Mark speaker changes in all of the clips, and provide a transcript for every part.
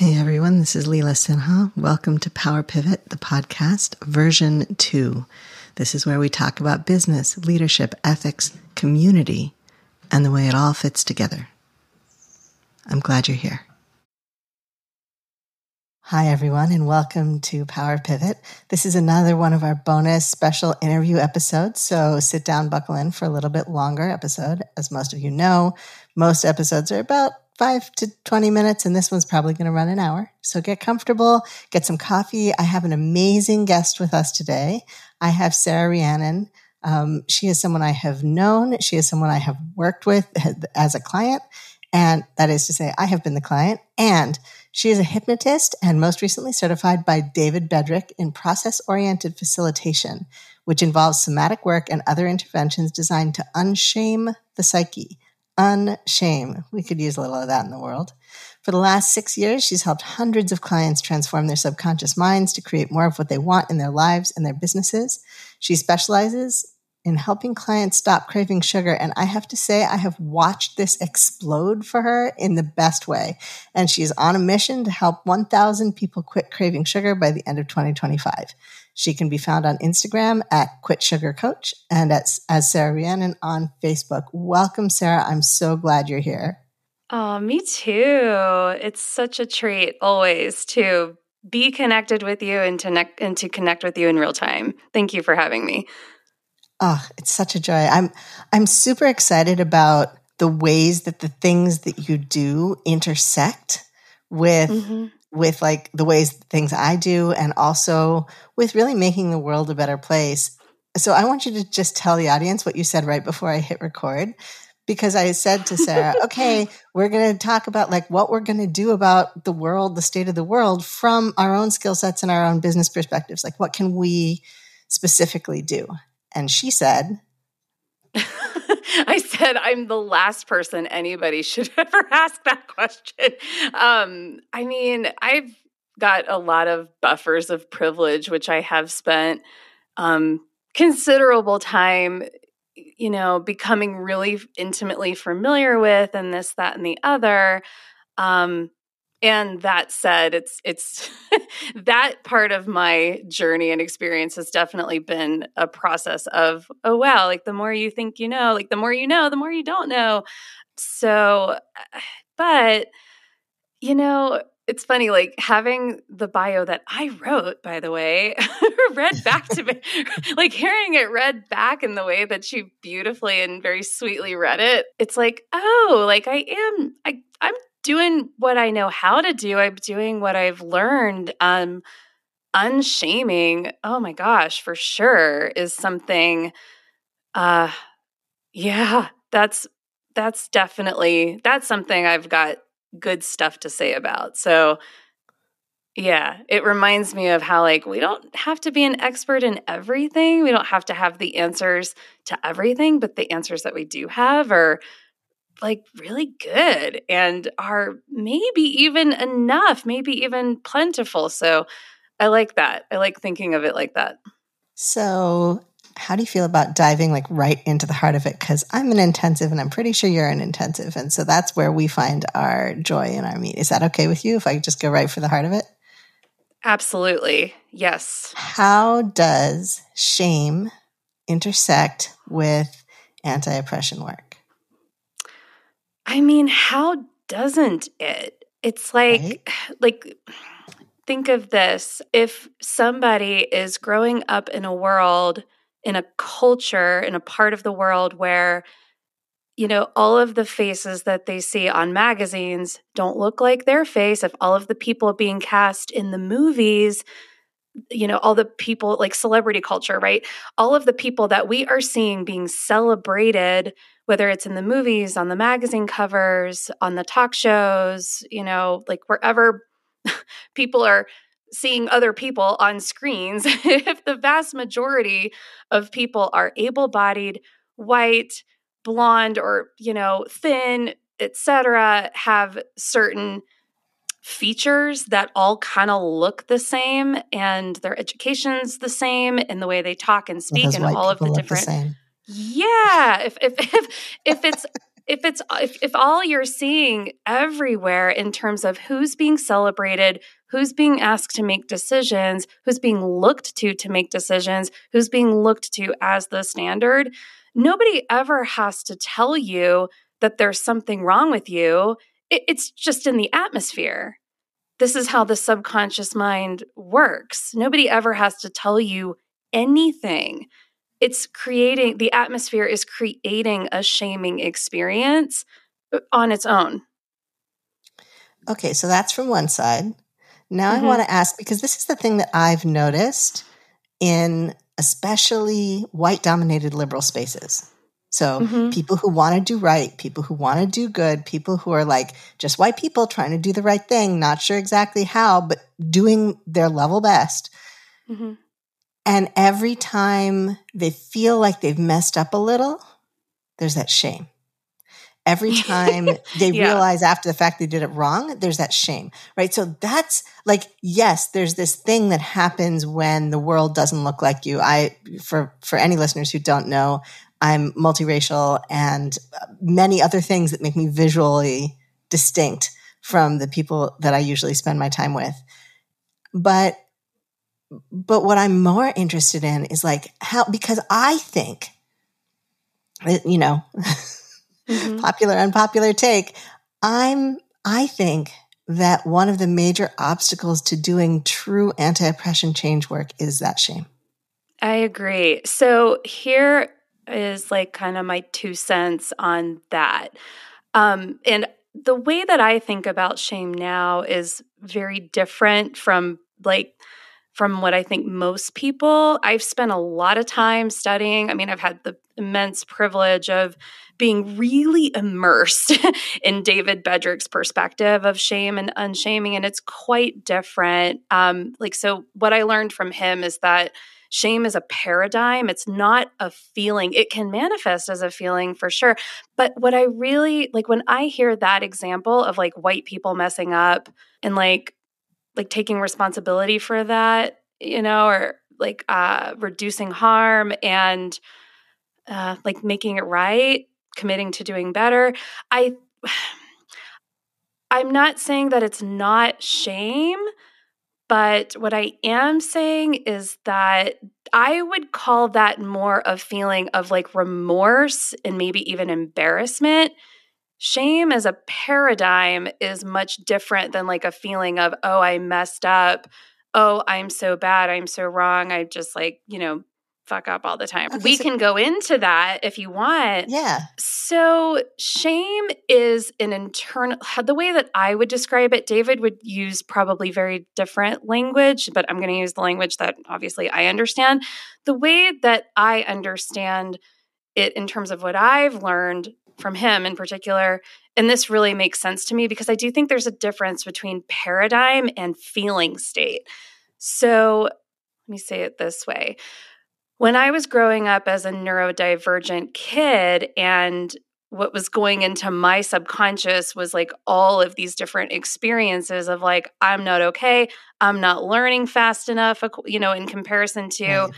Speaker 1: Hey everyone, this is Leela Sinha. Welcome to Power Pivot, the podcast, version two. This is where we talk about business, leadership, ethics, community, and the way it all fits together. I'm glad you're here. Hi, everyone, and welcome to Power Pivot. This is another one of our bonus special interview episodes. So sit down, buckle in for a little bit longer episode. As most of you know, most episodes are about five to 20 minutes, and this one's probably going to run an hour. So get comfortable, get some coffee. I have an amazing guest with us today. I have Sara Rhiannon. Um, she is someone I have known. She is someone I have worked with as a client. And that is to say, I have been the client. And she is a hypnotist and most recently certified by David Bedrick in process oriented facilitation, which involves somatic work and other interventions designed to unshame the psyche. Unshame. We could use a little of that in the world. For the last six years, she's helped hundreds of clients transform their subconscious minds to create more of what they want in their lives and their businesses. She specializes in helping clients stop craving sugar. And I have to say, I have watched this explode for her in the best way. And she's on a mission to help 1,000 people quit craving sugar by the end of 2025. She can be found on Instagram at Quit Sugar Coach and at, as Sara Rhiannon on Facebook. Welcome, Sara. I'm so glad you're here.
Speaker 2: Oh, me too. It's such a treat always to be connected with you and to, ne- and to connect with you in real time. Thank you for having me.
Speaker 1: Oh, it's such a joy. I'm I'm super excited about the ways that the things that you do intersect with mm-hmm. With like the ways things I do and also with really making the world a better place. So I want you to just tell the audience what you said right before I hit record because I said to Sara, okay, we're going to talk about like what we're going to do about the world, the state of the world from our own skill sets and our own business perspectives. Like what can we specifically do? And she said,
Speaker 2: I said, I'm the last person anybody should ever ask that question. Um, I mean, I've got a lot of buffers of privilege, which I have spent um, considerable time, you know, becoming really intimately familiar with, and this, that, and the other. Um, and that said it's it's that part of my journey and experience has definitely been a process of oh wow like the more you think you know like the more you know the more you don't know. So but you know it's funny like having the bio that i wrote by the way read back to me like hearing it read back in the way that she beautifully and very sweetly read it it's like oh like i am i i'm doing what I know how to do. I'm doing what I've learned. Um, unshaming, oh my gosh, for sure, is something. Uh, yeah, that's that's definitely that's something I've got good stuff to say about. So yeah, it reminds me of how, like, we don't have to be an expert in everything. We don't have to have the answers to everything, but the answers that we do have are like really good and are maybe even enough, maybe even plentiful. So I like that. I like thinking of it like that.
Speaker 1: So, how do you feel about diving like right into the heart of it? Because I'm an intensive and I'm pretty sure you're an intensive. And so that's where we find our joy in our meet. Is that okay with you if I just go right for the heart of it?
Speaker 2: Absolutely. Yes.
Speaker 1: How does shame intersect with anti oppression work?
Speaker 2: I mean, how doesn't it? It's like right? like think of this. If somebody is growing up in a world in a culture in a part of the world where you know all of the faces that they see on magazines don't look like their face if all of the people being cast in the movies you know all the people like celebrity culture right all of the people that we are seeing being celebrated whether it's in the movies, on the magazine covers, on the talk shows, you know, like wherever people are seeing other people on screens, if the vast majority of people are able bodied, white, blonde, or, you know, thin, etc., have certain features that all kind of look the same and their education's the same in the way they talk and speak and all of the different
Speaker 1: the
Speaker 2: yeah, if if if if it's if it's if, if all you're seeing everywhere in terms of who's being celebrated who's being asked to make decisions who's being looked to to make decisions who's being looked to as the standard nobody ever has to tell you that there's something wrong with you. It, it's just in the atmosphere. This is how the subconscious mind works. Nobody ever has to tell you anything it's creating the atmosphere is creating a shaming experience uh, on its own.
Speaker 1: Okay, so that's from one side. Now mm-hmm. I want to ask because this is the thing that I've noticed in especially white dominated liberal spaces. So mm-hmm. people who want to do right, people who want to do good, people who are like just white people trying to do the right thing, not sure exactly how, but doing their level best. Mm-hmm. And every time they feel like they've messed up a little, there's that shame. Every time they yeah. realize after the fact they did it wrong, there's that shame, right? So that's like, yes, there's this thing that happens when the world doesn't look like you. I, for, for any listeners who don't know, I'm multiracial and uh, many other things that make me visually distinct from the people that I usually spend my time with. But but what I'm more interested in is like how, because I think, you know, mm-hmm. popular, unpopular take, I'm, I think that one of the major obstacles to doing true anti oppression change work is that shame.
Speaker 2: I agree. So here is like kind of my two cents on that. Um, and the way that I think about shame now is very different from like from what I think most people. I've spent a lot of time studying. I mean, I've had the immense privilege of being really immersed in David Bedrick's perspective of shame and unshaming, and it's quite different. Um, like, so what I learned from him is that shame is a paradigm. It's not a feeling. It can manifest as a feeling for sure. But what I really like when I hear that example of like white people messing up and like like taking responsibility for that, you know, or like uh, reducing harm and uh, like making it right, committing to doing better. I I'm not saying that it's not shame, but what I am saying is that I would call that more a feeling of like remorse and maybe even embarrassment shame as a paradigm is much different than like a feeling of, oh, I messed up. Oh, I'm so bad. I'm so wrong. I just like, you know, fuck up all the time. Okay, we so, can go into that if you want.
Speaker 1: Yeah.
Speaker 2: So, shame is an internal, the way that I would describe it, David would use probably very different language, but I'm going to use the language that obviously I understand. The way that I understand it in terms of what I've learned from him in particular. And this really makes sense to me because I do think there's a difference between paradigm and feeling state. So let me say it this way. When I was growing up as a neurodivergent kid and what was going into my subconscious was like all of these different experiences of like i'm not okay i'm not learning fast enough you know in comparison to right.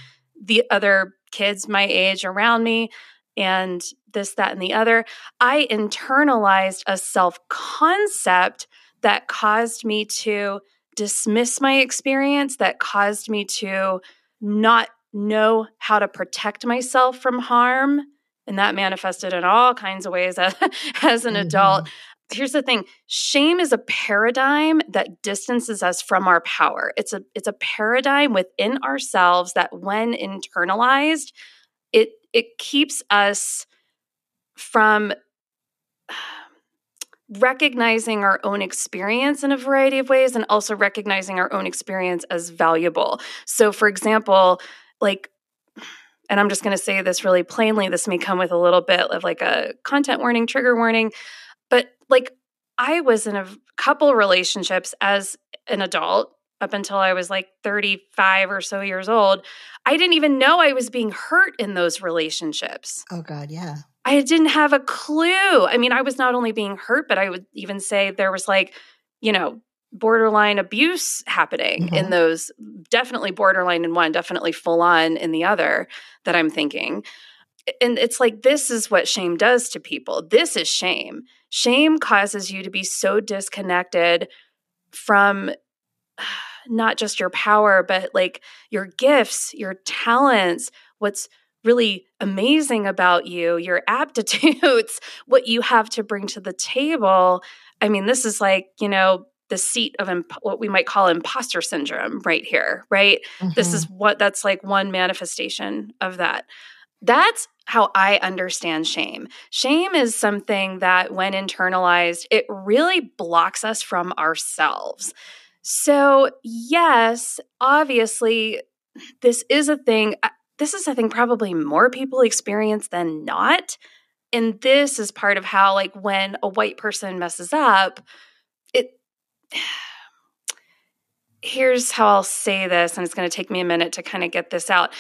Speaker 2: the other kids my age around me and this, that, and the other, I internalized a self concept that caused me to dismiss my experience, that caused me to not know how to protect myself from harm. And that manifested in all kinds of ways as, as an mm-hmm. adult. Here's the thing shame is a paradigm that distances us from our power. It's a, it's a paradigm within ourselves that, when internalized, it it keeps us from recognizing our own experience in a variety of ways and also recognizing our own experience as valuable. So, for example, like, and I'm just going to say this really plainly, this may come with a little bit of like a content warning, trigger warning, but like, I was in a couple relationships as an adult up until I was like 35 or so years old, I didn't even know I was being hurt in those relationships.
Speaker 1: Oh, God, yeah.
Speaker 2: I didn't have a clue. I mean, I was not only being hurt, but I would even say there was like, you know, borderline abuse happening mm-hmm. in those, definitely borderline in one, definitely full on in the other that I'm thinking. and it's like this is what shame does to people. This is shame. Shame causes you to be so disconnected from not just your power, but like your gifts, your talents, what's really amazing about you, your aptitudes, what you have to bring to the table. I mean, this is like, you know, the seat of imp- what we might call imposter syndrome right here, right? Mm-hmm. This is what that's like one manifestation of that. That's how I understand shame. Shame is something that, when internalized, it really blocks us from ourselves. So, yes, obviously, this is a thing. Uh, this is, I think, probably more people experience than not. And this is part of how, like, when a white person messes up, it. Here's how I'll say this, and it's going to take me a minute to kind of get this out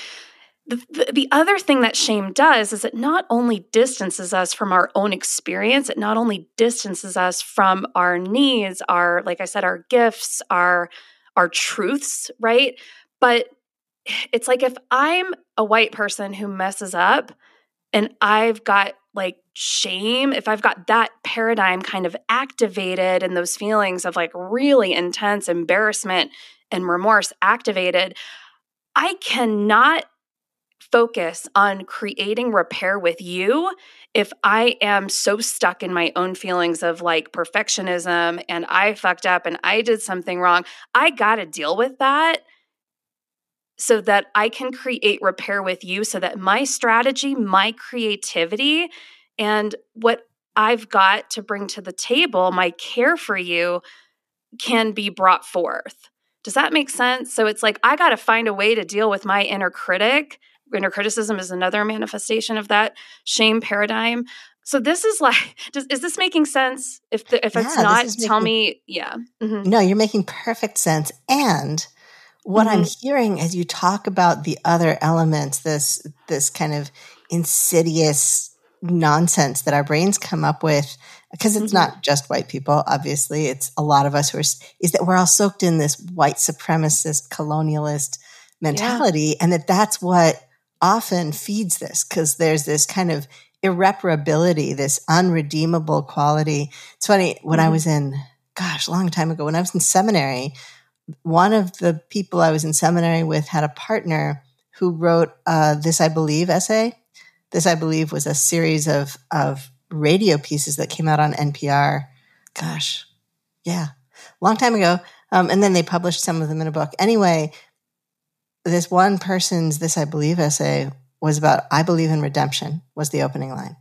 Speaker 2: the, the, the, other thing that shame does is it not only distances us from our own experience, it not only distances us from our needs, our, like I said, our gifts, our, our truths, right? But it's like if I'm a white person who messes up and I've got like shame, if I've got that paradigm kind of activated and those feelings of like really intense embarrassment and remorse activated, I cannot focus on creating repair with you if I am so stuck in my own feelings of like perfectionism and I fucked up and I did something wrong. I got to deal with that so that I can create repair with you so that my strategy, my creativity, and what I've got to bring to the table, my care for you, can be brought forth. Does that make sense? So it's like I got to find a way to deal with my inner critic inner criticism is another manifestation of that shame paradigm. So this is like, does, is this making sense? If the, if yeah, it's not, tell making, me. Yeah.
Speaker 1: Mm-hmm. No, you're making perfect sense. And what mm-hmm. I'm hearing as you talk about the other elements, this this kind of insidious nonsense that our brains come up with, because it's mm-hmm. not just white people. Obviously, it's a lot of us who are. Is that we're all soaked in this white supremacist colonialist mentality, yeah. and that that's what often feeds this because there's this kind of irreparability, this unredeemable quality. It's funny, when mm-hmm. I was in, gosh, a long time ago, when I was in seminary, one of the people I was in seminary with had a partner who wrote uh, This I Believe essay. This I Believe was a series of, of radio pieces that came out on NPR. Gosh, yeah, long time ago. Um, and then they published some of them in a book. Anyway, this one person's this i believe essay was about i believe in redemption was the opening line.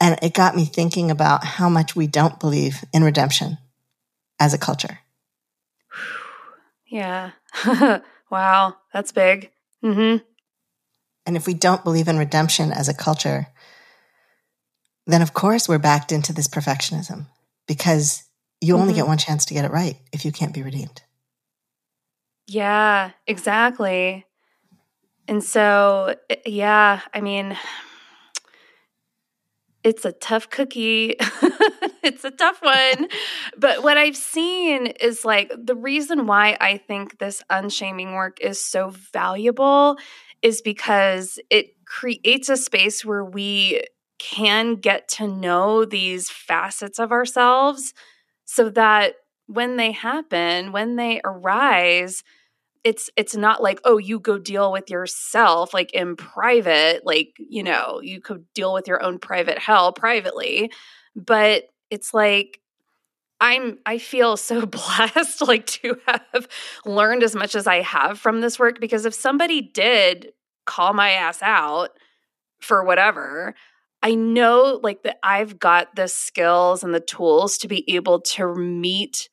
Speaker 1: And it got me thinking about how much we don't believe in redemption as a culture.
Speaker 2: Yeah. Wow. That's big. Mm-hmm.
Speaker 1: and if we don't believe in redemption as a culture then of course we're backed into this perfectionism because you only mm-hmm. get one chance to get it right if you can't be redeemed
Speaker 2: yeah, exactly. And so, eh, yeah, I mean, it's a tough cookie. it's a tough one. but what I've seen is like the reason why I think this unshaming work is so valuable is because it creates a space where we can get to know these facets of ourselves so that when they happen, when they arise, it's it's not like oh you go deal with yourself like in private like you know you could deal with your own private hell privately but it's like i'm i feel so blessed like to have learned as much as i have from this work because if somebody did call my ass out for whatever I know like that I've got the skills and the tools to be able to meet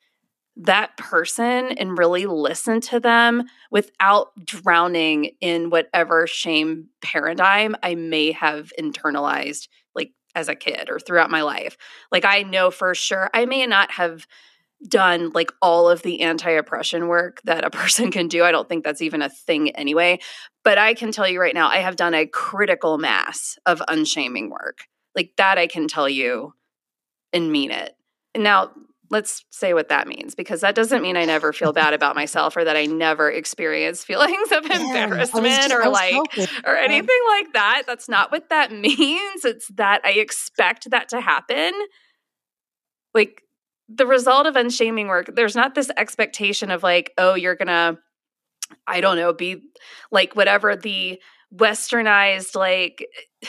Speaker 2: that person and really listen to them without drowning in whatever shame paradigm I may have internalized like as a kid or throughout my life. Like I know for sure I may not have done like all of the anti-oppression work that a person can do. I don't think that's even a thing anyway, but I can tell you right now I have done a critical mass of unshaming work. Like that I can tell you and mean it. Now, let's say what that means because that doesn't mean I never feel bad about myself or that I never experience feelings of embarrassment just, or like hoping. or anything like that. That's not what that means. It's that I expect that to happen. Like the result of unshaming work, there's not this expectation of like, oh, you're gonna, I don't know, be like whatever the westernized like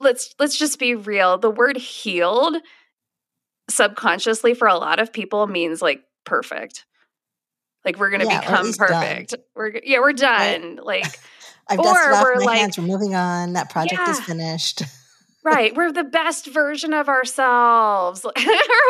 Speaker 2: let's let's just be real. The word healed subconsciously for a lot of people means like perfect. Like we're going to yeah, become perfect. Done. We're yeah, we're done. Right. Like
Speaker 1: I've or off we're my like, hands. We're moving on. That project yeah. is finished.
Speaker 2: right. We're the best version of ourselves or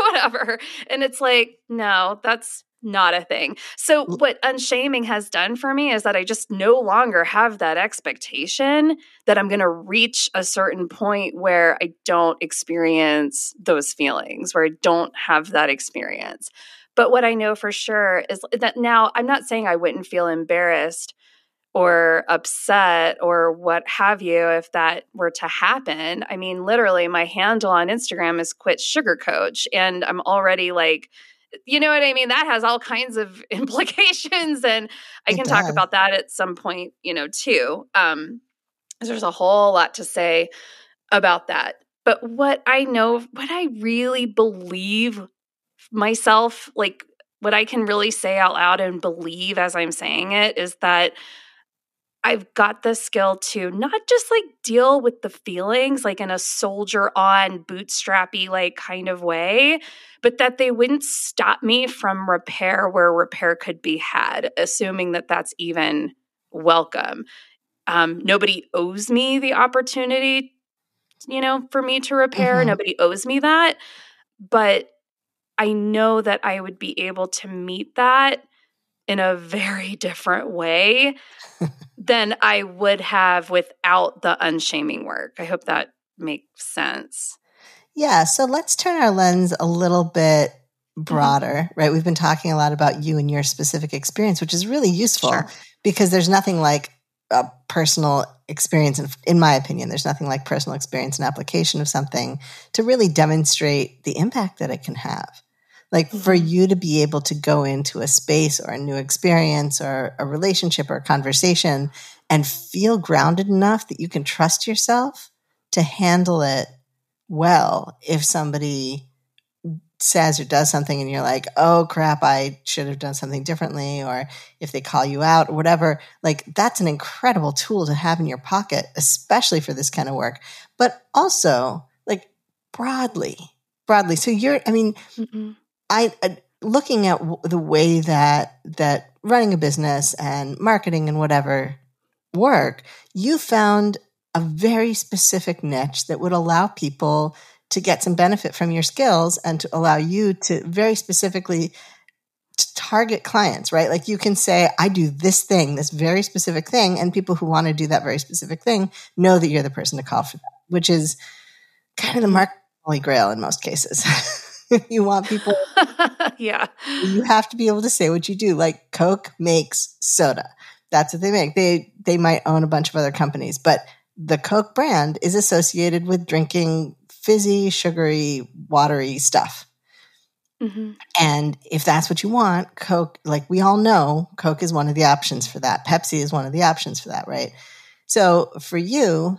Speaker 2: whatever. And it's like, no, that's not a thing. So, what unshaming has done for me is that I just no longer have that expectation that I'm going to reach a certain point where I don't experience those feelings, where I don't have that experience. But what I know for sure is that now I'm not saying I wouldn't feel embarrassed or upset or what have you if that were to happen. I mean, literally, my handle on Instagram is quit sugar coach, and I'm already like, you know what I mean? That has all kinds of implications. And I it can does. talk about that at some point, you know, too. Um, there's a whole lot to say about that. But what I know, what I really believe myself, like what I can really say out loud and believe as I'm saying it is that I've got the skill to not just like deal with the feelings like in a soldier on bootstrappy like kind of way, but that they wouldn't stop me from repair where repair could be had, assuming that that's even welcome. Um, nobody owes me the opportunity, you know, for me to repair. Mm-hmm. Nobody owes me that. But I know that I would be able to meet that in a very different way than I would have without the unshaming work. I hope that makes sense.
Speaker 1: Yeah. So let's turn our lens a little bit mm-hmm. broader, mm-hmm. right? We've been talking a lot about you and your specific experience, which is really useful sure. because there's nothing like a personal experience. In my opinion, there's nothing like personal experience and application of something to really demonstrate the impact that it can have. Like mm-hmm. for you to be able to go into a space or a new experience or a relationship or a conversation and feel grounded enough that you can trust yourself to handle it well if somebody says or does something and you're like, oh crap, I should have done something differently, or if they call you out or whatever, like that's an incredible tool to have in your pocket, especially for this kind of work. But also, like broadly, broadly. So you're, I mean, mm-hmm. I uh, looking at w- the way that that running a business and marketing and whatever work, you found a very specific niche that would allow people to get some benefit from your skills and to allow you to very specifically to target clients, right? Like you can say, I do this thing, this very specific thing, and people who want to do that very specific thing know that you're the person to call for that, which is kind of the mark holy grail in most cases. you want people
Speaker 2: yeah.
Speaker 1: You have to be able to say what you do. Like coke makes soda. That's what they make. They they might own a bunch of other companies but the coke brand is associated with drinking fizzy sugary watery stuff. Mm-hmm. and if that's what you want coke like we all know coke is one of the options for that. Pepsi is one of the options for that right? So for you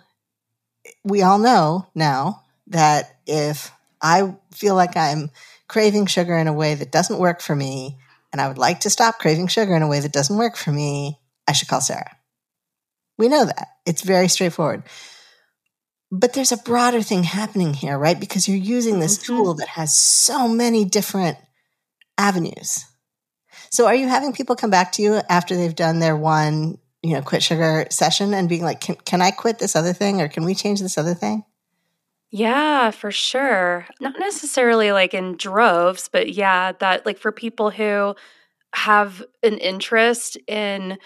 Speaker 1: we all know now that if I feel like I'm craving sugar in a way that doesn't work for me, and I would like to stop craving sugar in a way that doesn't work for me, I should call Sara. We know that. It's very straightforward. But there's a broader thing happening here, right? Because you're using this mm-hmm. tool that has so many different avenues. So are you having people come back to you after they've done their one, you know, quit sugar session and being like, can, can I quit this other thing or can we change this other thing?
Speaker 2: Yeah, for sure. Not necessarily like in droves, but yeah, that like for people who have an interest in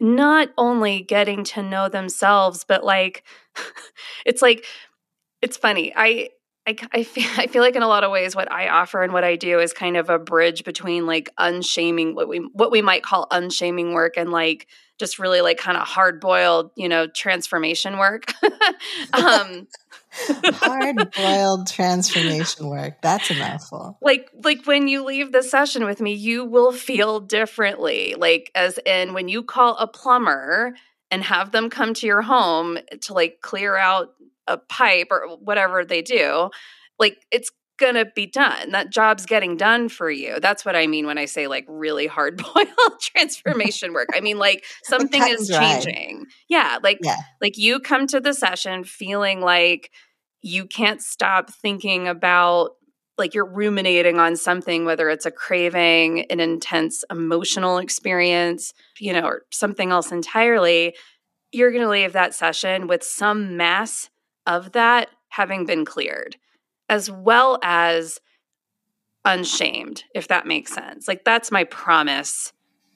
Speaker 2: not only getting to know themselves, but like it's like it's funny. I I, I, feel, I feel like in a lot of ways what I offer and what I do is kind of a bridge between like unshaming what we what we might call unshaming work and like just really like kind of hard boiled you know transformation work. um,
Speaker 1: hard boiled transformation work that's a mouthful.
Speaker 2: Like like when you leave the session with me, you will feel differently. Like as in when you call a plumber and have them come to your home to like clear out a pipe or whatever they do, like it's gonna be done. That job's getting done for you. That's what I mean when I say like really hard boiled transformation work. I mean like something is changing. Yeah, like yeah. like you come to the session feeling like you can't stop thinking about like you're ruminating on something whether it's a craving, an intense emotional experience, you know, or something else entirely. You're going to leave that session with some mass of that having been cleared, as well as unshamed, if that makes sense. Like that's my promise,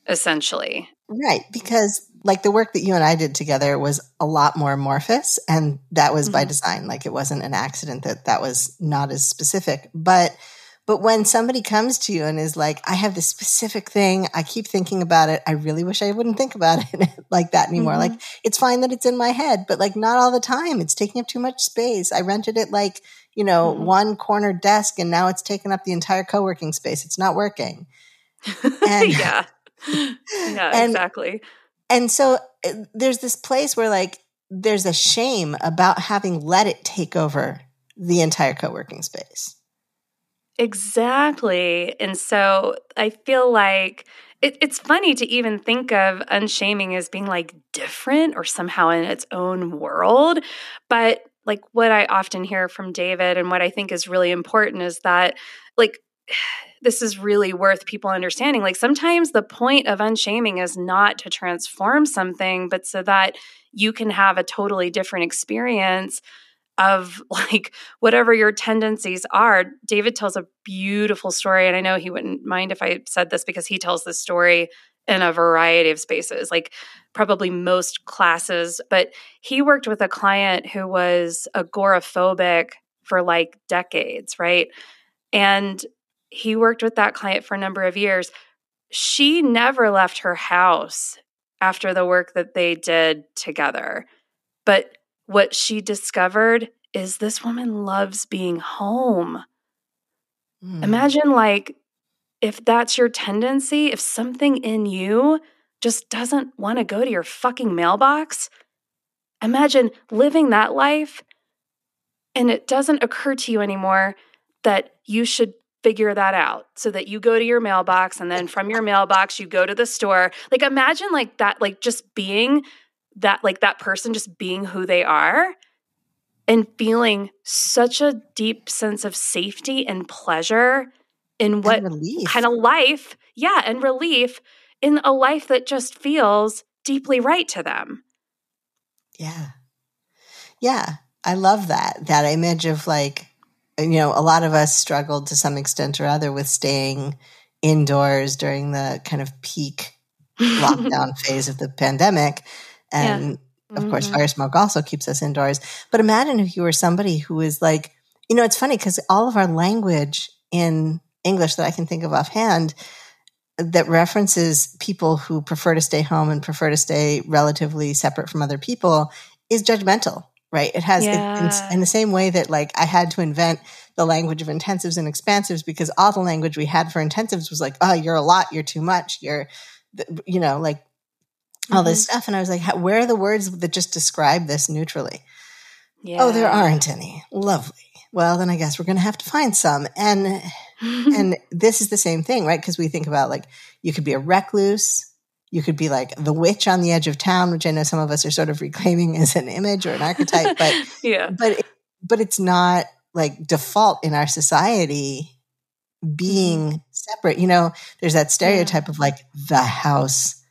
Speaker 2: essentially.
Speaker 1: Right. Because like the work that you and I did together was a lot more amorphous and that was mm-hmm. by design. Like it wasn't an accident that that was not as specific. But but when somebody comes to you and is like, I have this specific thing, I keep thinking about it. I really wish I wouldn't think about it like that anymore. Mm-hmm. Like, it's fine that it's in my head, but like not all the time. It's taking up too much space. I rented it like, you know, mm-hmm. one corner desk and now it's taken up the entire co working space. It's not working.
Speaker 2: And, yeah. Yeah, and, exactly.
Speaker 1: And so uh, there's this place where like there's a shame about having let it take over the entire co working space.
Speaker 2: Exactly. And so I feel like it, it's funny to even think of unshaming as being like different or somehow in its own world. But like what I often hear from David and what I think is really important is that like this is really worth people understanding. Like sometimes the point of unshaming is not to transform something, but so that you can have a totally different experience of like whatever your tendencies are. David tells a beautiful story, and I know he wouldn't mind if I said this because he tells this story in a variety of spaces, like probably most classes. But he worked with a client who was agoraphobic for like decades, right? And he worked with that client for a number of years. She never left her house after the work that they did together. But what she discovered is this woman loves being home. Mm. Imagine, like, if that's your tendency, if something in you just doesn't want to go to your fucking mailbox, imagine living that life and it doesn't occur to you anymore that you should figure that out. So that you go to your mailbox and then from your mailbox you go to the store. Like imagine like that like just being that like that person just being who they are and feeling such a deep sense of safety and pleasure in what kind of life, yeah, and relief in a life that just feels deeply right to them.
Speaker 1: Yeah. Yeah. I love that. That image of like, you know, a lot of us struggled to some extent or other with staying indoors during the kind of peak lockdown phase of the pandemic. And yeah. of course, mm-hmm. fire smoke also keeps us indoors. But imagine if you were somebody who is like, you know, it's funny because all of our language in English that I can think of offhand that references people who prefer to stay home and prefer to stay relatively separate from other people is judgmental, right? It has, yeah. it, in the same way that like I had to invent the language of intensives and expansives because all the language we had for intensives was like, oh, you're a lot, you're too much, you're, you know, like all mm-hmm. this stuff. And I was like, where are the words that just describe this neutrally? Yeah. Oh, there aren't any. Lovely. Well, then I guess we're going to have to find some. And, and this is the same thing, right? Because we think about like, you could be a recluse. You could be like the witch on the edge of town, which I know some of us are sort of reclaiming as an image or an archetype, but, yeah, but, but it's not like default in our society being mm-hmm. separate. You know, there's that stereotype yeah. of like the house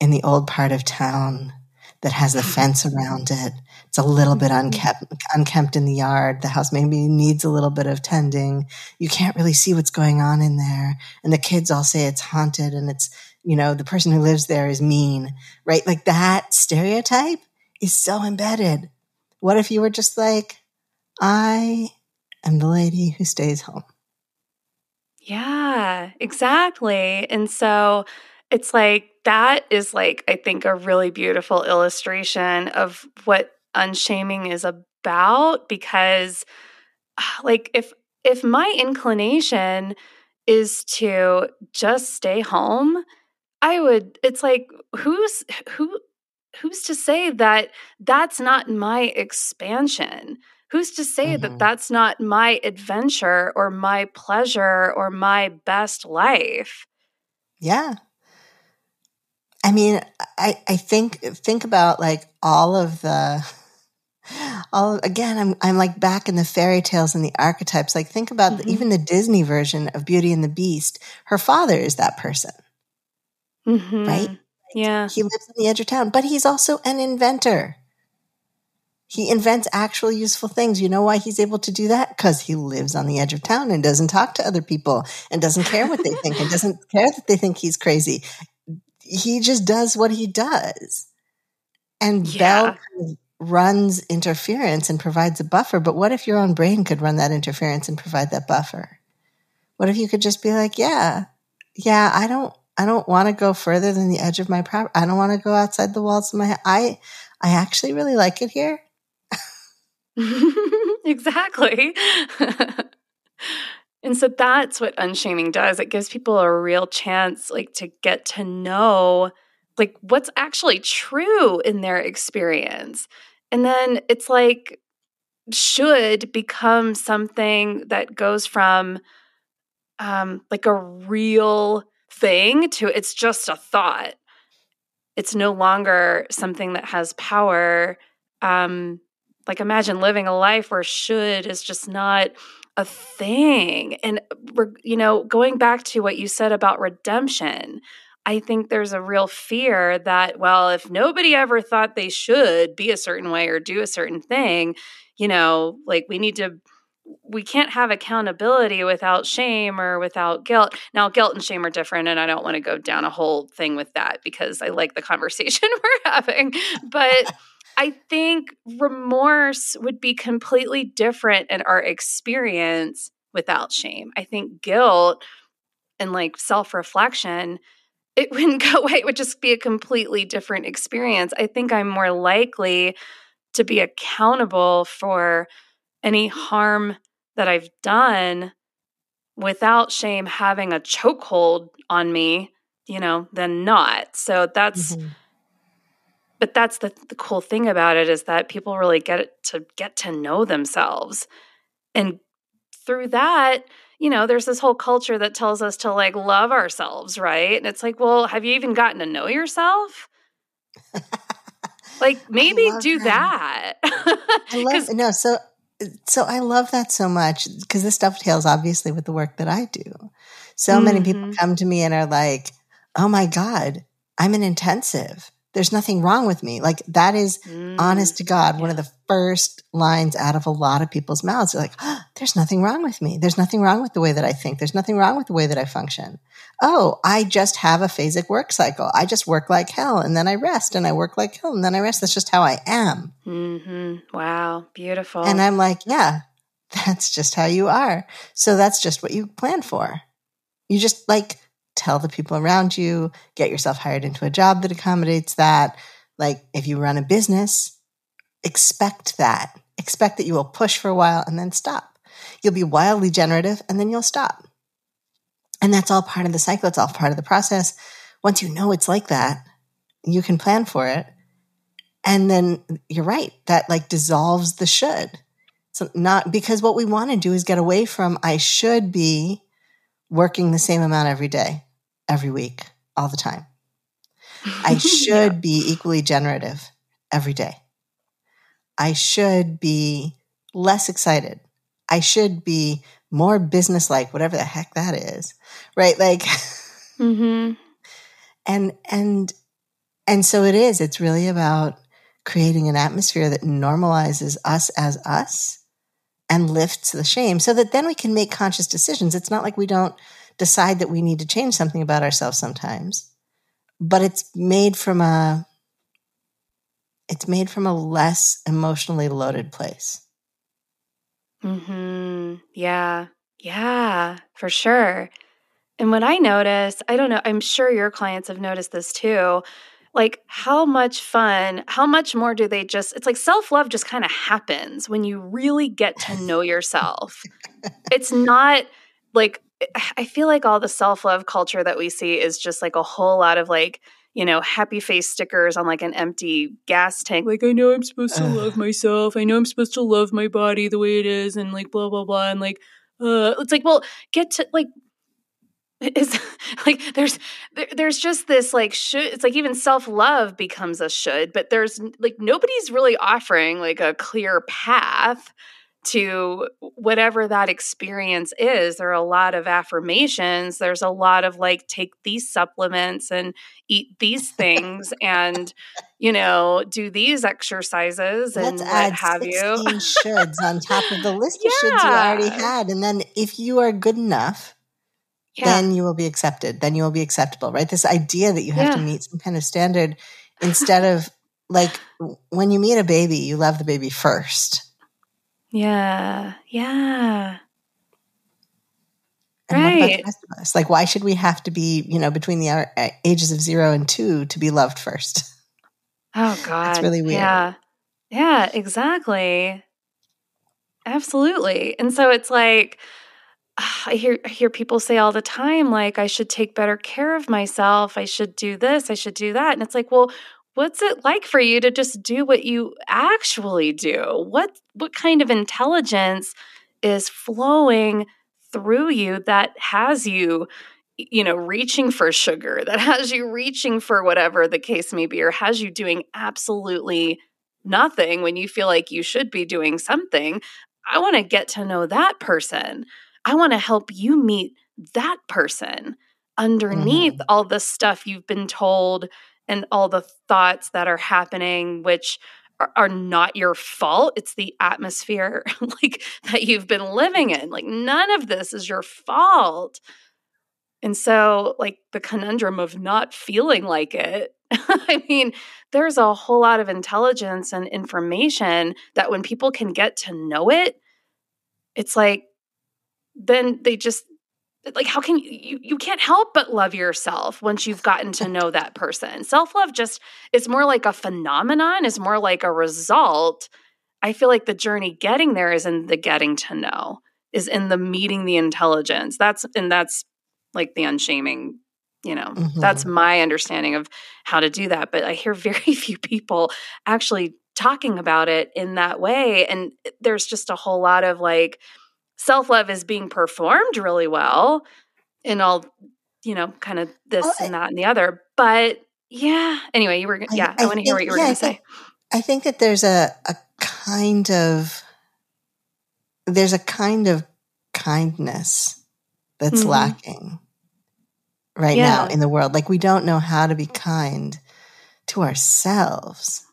Speaker 1: in the old part of town that has a fence around it. It's a little bit mm-hmm. unkept, unkempt in the yard. The house maybe needs a little bit of tending. You can't really see what's going on in there. And the kids all say it's haunted and it's, you know, the person who lives there is mean, right? Like that stereotype is so embedded. What if you were just like, I am the lady who stays home.
Speaker 2: Yeah, exactly. And so it's like that is like, I think, a really beautiful illustration of what unshaming is about because like if if my inclination is to just stay home i would it's like who's who who's to say that that's not my expansion? Who's to say mm-hmm. that that's not my adventure or my pleasure or my best life?
Speaker 1: Yeah i mean i i think think about like all of the all again i'm i'm like back in the fairy tales and the archetypes. Like think about mm-hmm. the, even the disney version of beauty and the beast. Her father is that person.
Speaker 2: Mm-hmm.
Speaker 1: right
Speaker 2: yeah.
Speaker 1: he lives on the edge of town but he's also an inventor. He invents actual useful things. You know why he's able to do that? Because he lives on the edge of town and doesn't talk to other people and doesn't care what they think and doesn't care that they think he's crazy he just does what he does and yeah. belle runs interference and provides a buffer. But what if your own brain could run that interference and provide that buffer? What if you could just be like, yeah, yeah, I don't, I don't want to go further than the edge of my property. I don't want to go outside the walls of my, I, I actually really like it here.
Speaker 2: exactly. and so that's what unshaming does. It gives people a real chance like to get to know like what's actually true in their experience and then it's like, should become something that goes from um, like a real thing to it's just a thought. It's no longer something that has power. Um, like, imagine living a life where should is just not a thing. And, you know, going back to what you said about redemption, I think there's a real fear that, well, if nobody ever thought they should be a certain way or do a certain thing, you know, like we need to, we can't have accountability without shame or without guilt. Now, guilt and shame are different, and I don't want to go down a whole thing with that because I like the conversation we're having. But I think remorse would be completely different in our experience without shame. I think guilt and like self reflection it wouldn't go away. It would just be a completely different experience. I think I'm more likely to be accountable for any harm that I've done without shame having a chokehold on me, you know, than not. So that's mm-hmm. But that's the, the cool thing about it is that people really get to get to know themselves. And through that, you know, there's this whole culture that tells us to like love ourselves, right? And it's like, well, have you even gotten to know yourself? like maybe do that.
Speaker 1: that. I love no, so so I love that so much because this dovetails obviously with the work that I do. So mm-hmm. many people mm-hmm. come to me and are like, "Oh my god, I'm an intensive there's nothing wrong with me. Like that is mm, honest to God, yeah. one of the first lines out of a lot of people's mouths. They're like, oh, there's nothing wrong with me. There's nothing wrong with the way that I think. There's nothing wrong with the way that I function. Oh, I just have a phasic work cycle. I just work like hell and then I rest and I work like hell and then I rest. That's just how I am.
Speaker 2: Mm-hmm. Wow. Beautiful.
Speaker 1: And I'm like, yeah, that's just how you are. So that's just what you plan for. You just like tell the people around you, get yourself hired into a job that accommodates that. Like if you run a business, expect that. Expect that you will push for a while and then stop. You'll be wildly generative and then you'll stop. And that's all part of the cycle. It's all part of the process. Once you know it's like that, you can plan for it. And then you're right, that like dissolves the should. So not because what we want to do is get away from I should be working the same amount every day, every week, all the time. I should yeah. be equally generative every day. I should be less excited. I should be more businesslike, whatever the heck that is. Right? Like
Speaker 2: mm-hmm.
Speaker 1: and and and so it is. It's really about creating an atmosphere that normalizes us as us and lifts the shame so that then we can make conscious decisions. It's not like we don't decide that we need to change something about ourselves sometimes, but it's made from a it's made from a less emotionally loaded place.
Speaker 2: Hmm. Yeah. Yeah. For sure. And what I notice, I don't know. I'm sure your clients have noticed this too. Like how much fun, how much more do they just? It's like self love just kind of happens when you really get to know yourself. it's not like I feel like all the self love culture that we see is just like a whole lot of like, you know, happy face stickers on like an empty gas tank. Like, I know I'm supposed to love myself. I know I'm supposed to love my body the way it is, and like, blah, blah, blah. And like, uh, it's like, well, get to like, is like there's there, there's just this like should it's like even self-love becomes a should but there's like nobody's really offering like a clear path to whatever that experience is. There are a lot of affirmations. There's a lot of like, take these supplements and eat these things and, you know, do these exercises
Speaker 1: Let's
Speaker 2: and what have
Speaker 1: 16
Speaker 2: you.
Speaker 1: shoulds on top of the list of shoulds you already had. And then if you are good enough,
Speaker 2: Yeah.
Speaker 1: then you will be accepted. Then you will be acceptable, right? This idea that you have to meet some kind of standard instead of like when you meet a baby, you love the baby first.
Speaker 2: Yeah. Yeah.
Speaker 1: And what about
Speaker 2: Right.
Speaker 1: the rest of us? Like, why should we have to be, you know, between the uh, ages of zero and two to be loved first?
Speaker 2: Oh God.
Speaker 1: That's really weird.
Speaker 2: Yeah. Yeah, exactly. Absolutely. And so it's like I hear I hear people say all the time like I should take better care of myself. I should do this, I should do that. And it's like, well, what's it like for you to just do what you actually do? What what kind of intelligence is flowing through you that has you you know reaching for sugar that has you reaching for whatever the case may be or has you doing absolutely nothing when you feel like you should be doing something i want to get to know that person i want to help you meet that person underneath
Speaker 1: Mhm.
Speaker 2: all the stuff you've been told and all the thoughts that are happening which are, not your fault. It's the atmosphere like that you've been living in. Like none of this is your fault. And so, like the conundrum of not feeling like it, I mean, there's a whole lot of intelligence and information that when people can get to know it, it's like, then they just, like, how can you, you, you can't help but love yourself once you've gotten to know that person. Self love just, it's more like a phenomenon, is more like a result. I feel like the journey getting there is in the getting to know, is in the meeting the intelligence. That's, and that's like the unshaming you know mm-hmm. that's my understanding of how to do that but i hear very few people actually talking about it in that way and eh, there's just a whole lot of like self-love is being performed really well in all you know kind of this and that and the other but yeah anyway you were yeah i,
Speaker 1: I
Speaker 2: want to hear what you were
Speaker 1: yeah,
Speaker 2: going to say
Speaker 1: I think that there's a, a kind of there's a kind of kindness that's
Speaker 2: Mhm.
Speaker 1: lacking right now in the world. Like we don't know how to be kind to ourselves.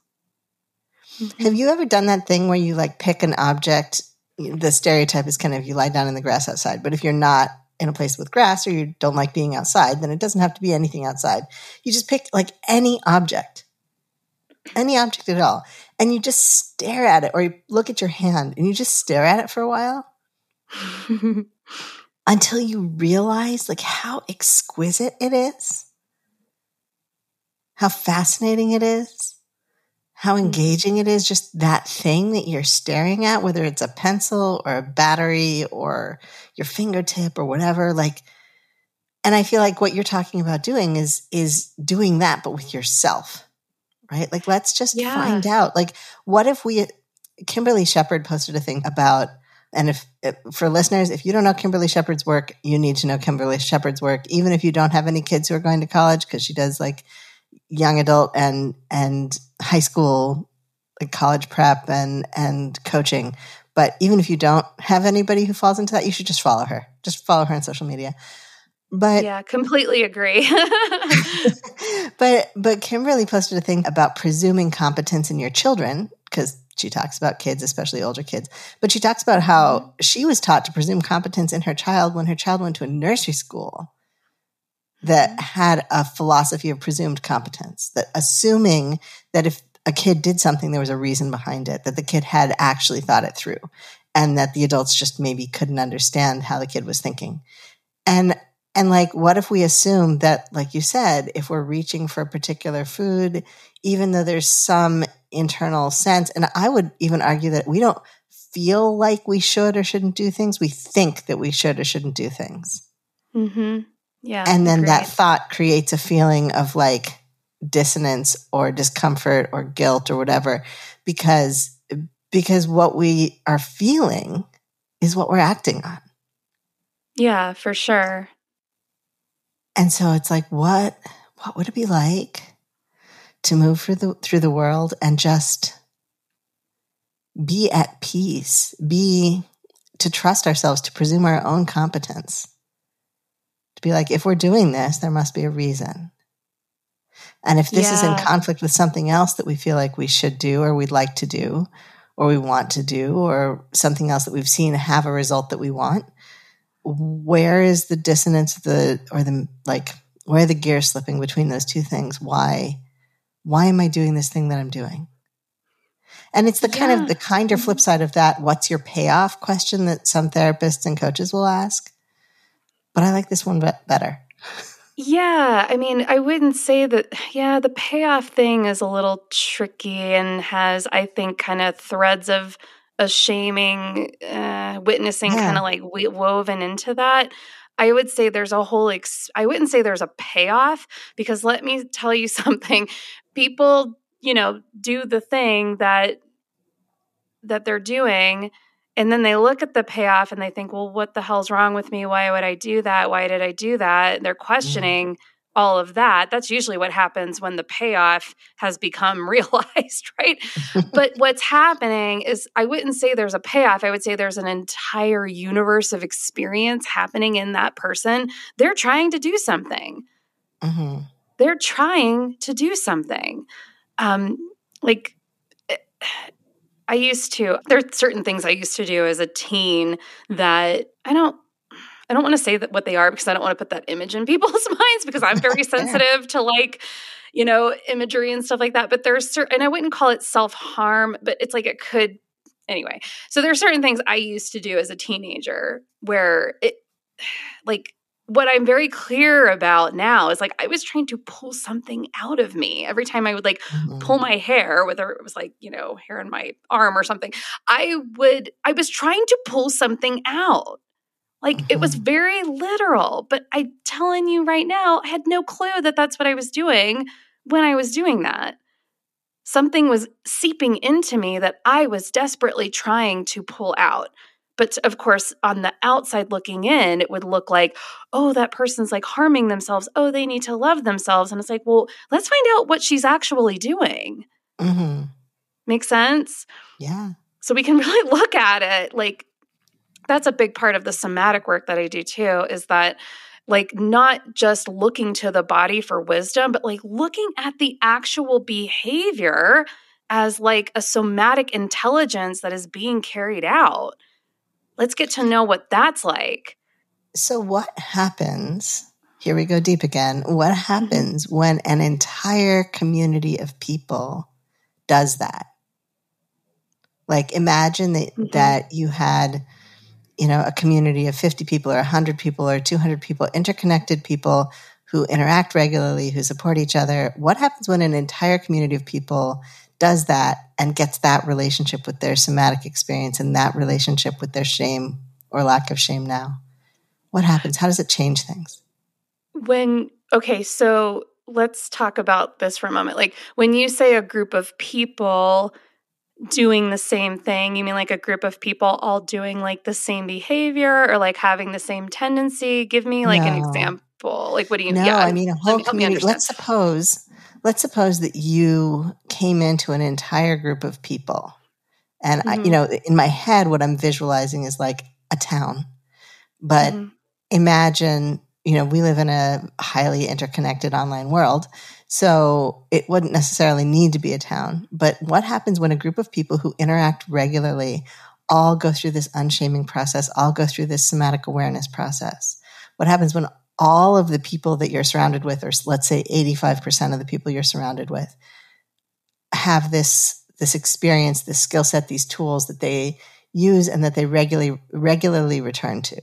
Speaker 2: Mhm.
Speaker 1: Have you ever done that thing where you like pick an object? The stereotype is kind of you lie down in the grass outside, but if you're not in a place with grass or you don't like being outside, then it doesn't have to be anything outside. You just pick like any object, any object at all, and you just stare at it or you look at your hand and you just stare at it for a while until you realize like how exquisite it is, how fascinating it is, how mm-hmm. engaging it is, just that thing that you're staring at, whether it's a pencil or a battery or your fingertip or whatever, like and I feel like what you're talking about doing is is doing that but with yourself. Right? Like let's just
Speaker 2: Yeah.
Speaker 1: find out. Like what if we Kimberly Shepherd posted a thing about and if, if for listeners, if you don't know Kimberly Shepherd's work, you need to know Kimberly Shepherd's work, even if you don't have any kids who are going to college, because she does like young adult and and high school, like college prep and and coaching. But even if you don't have anybody who falls into that, you should just follow her. Just follow her on social media. But
Speaker 2: yeah completely agree
Speaker 1: but but Kimberly posted a thing about presuming competence in your children because she talks about kids, especially older kids. But she talks about how mm-hmm. she was taught to presume competence in her child when her child went to a nursery school that had a philosophy of presumed competence, that assuming that if a kid did something, there was a reason behind it, that the kid had actually thought it through. and that the adults just maybe couldn't understand how the kid was thinking. And and like what if we assume that like you said, if we're reaching for a particular food, even though there's some internal sense and I would even argue that we don't feel like we should or shouldn't do things, we think that we should or shouldn't do things.
Speaker 2: Mhm. Yeah.
Speaker 1: And then that thought creates a feeling of like dissonance or discomfort or guilt or whatever because because what we are feeling is what we're acting on.
Speaker 2: Yeah, for sure.
Speaker 1: And so it's like what what would it be like to move through the through the world and just be at peace, be to trust ourselves, to presume our own competence. To be like if we're doing this, there must be a reason. And if this yeah. is in conflict with something else that we feel like we should do or we'd like to do, or we want to do or something else that we've seen have a result that we want where is the dissonance the or the like where are the gears slipping between those two things why why am i doing this thing that i'm doing and it's the yeah. kind of the kinder mm-hmm. flip side of that what's your payoff question that some therapists and coaches will ask but i like this one better
Speaker 2: yeah, I mean, I wouldn't say that. Yeah, the payoff thing is a little tricky and has, I think, kind of threads of a shaming, uh, witnessing yeah. kind of like woven into that. I would say there's a whole, ex- I wouldn't say there's a payoff because let me tell you something. People, you know, do the thing that that they're doing and then they look at the payoff and they think, well, what the hell's wrong with me? Why would I do that? Why did I do that? And they're mm. questioning mm. all of that. That's usually what happens when the payoff has become realized, right? but what's happening is I wouldn't say there's a payoff. I would say there's an entire universe of experience happening in that person. They're trying to do something. Mm-hmm. They're trying to do something. Um, like, eh, I used to, there are certain things I used to do as a teen that I don't I don't want to say that what they are because I don't want to put that image in people's minds because I'm very sensitive to like, you know, imagery and stuff like that. But there's certain, and I wouldn't call it self harm, but it's like it could, anyway. So there are certain things I used to do as a teenager where it, like, what I'm very clear about now is like I was trying to pull something out of me every time I would like mm-hmm. pull my hair, whether it was like, you know, hair in my arm or something. I would, I was trying to pull something out. Like mm-hmm. it was mm-hmm. very literal, but I'm telling you right now, I had no clue that that's what I was doing when I was doing that. Something was seeping into me that I was desperately trying to pull out. But of course, on the outside looking in, it would look like, oh, that person's like harming themselves. Oh, they need to love themselves. And it's like, well, let's find out what she's actually doing. Mm-hmm. Make sense?
Speaker 1: Yeah.
Speaker 2: So we can really look at it like that's a big part of the somatic work that I do too, is that like not just looking to the body for wisdom, but like looking at the actual behavior as like a somatic intelligence that is being carried out. Let's get to know what that's like.
Speaker 1: So, what happens? Here we go deep again. What mm-hmm. happens when an entire community of people does that? Like, imagine that, mm-hmm. that you had, you know, a community of 50 people or 100 people or 200 people, interconnected people who interact regularly, who support each other. What happens when an entire community of people does that and gets that relationship with their somatic experience and that relationship with their shame or lack of shame now? What happens? How does it change things?
Speaker 2: When, okay, so let's talk about this for a moment. Like when you say a group of people doing the same thing, you mean like a group of people all doing like the same behavior or like having the same tendency? Give me like no. an example. Like what do you mean?
Speaker 1: No, yeah, I mean a whole community. Let's suppose let's suppose that you came into an entire group of people. And mm-hmm. I, you mm-hmm. know, in my head, what I'm visualizing is like a town. But mm-hmm. imagine, you know, we live in a highly interconnected online world. So it wouldn't necessarily need to be a town. But what happens when a group of people who interact regularly all go through this unshaming process, all go through this somatic awareness process? What happens when all of the people that you're surrounded with, or let's say 85% of the people you're surrounded with, have this, this experience, this skill set, these tools that they use and that they regularly regularly return to.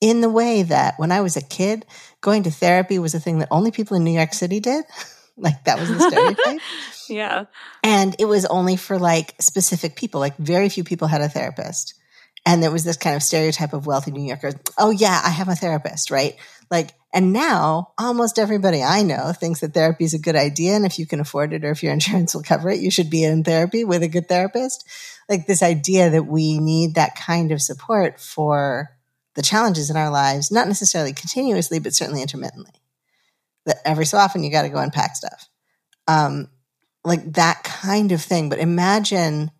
Speaker 1: In the way that when I was a kid, going to therapy was a thing that only people in New York City did. like that was the stereotype.
Speaker 2: yeah.
Speaker 1: And it was only for like specific people. Like very few people had a therapist. And there was this kind of stereotype of wealthy New Yorkers. Oh yeah, I have a therapist, right? Like, and now almost everybody I know thinks that therapy is a good idea. And if you can afford it or if your insurance will cover it, you should be in therapy with a good therapist. Like this idea that we need that kind of support for the challenges in our lives, not necessarily continuously, but certainly intermittently. That every so often you got to go unpack stuff. Um, like that kind of thing. But imagine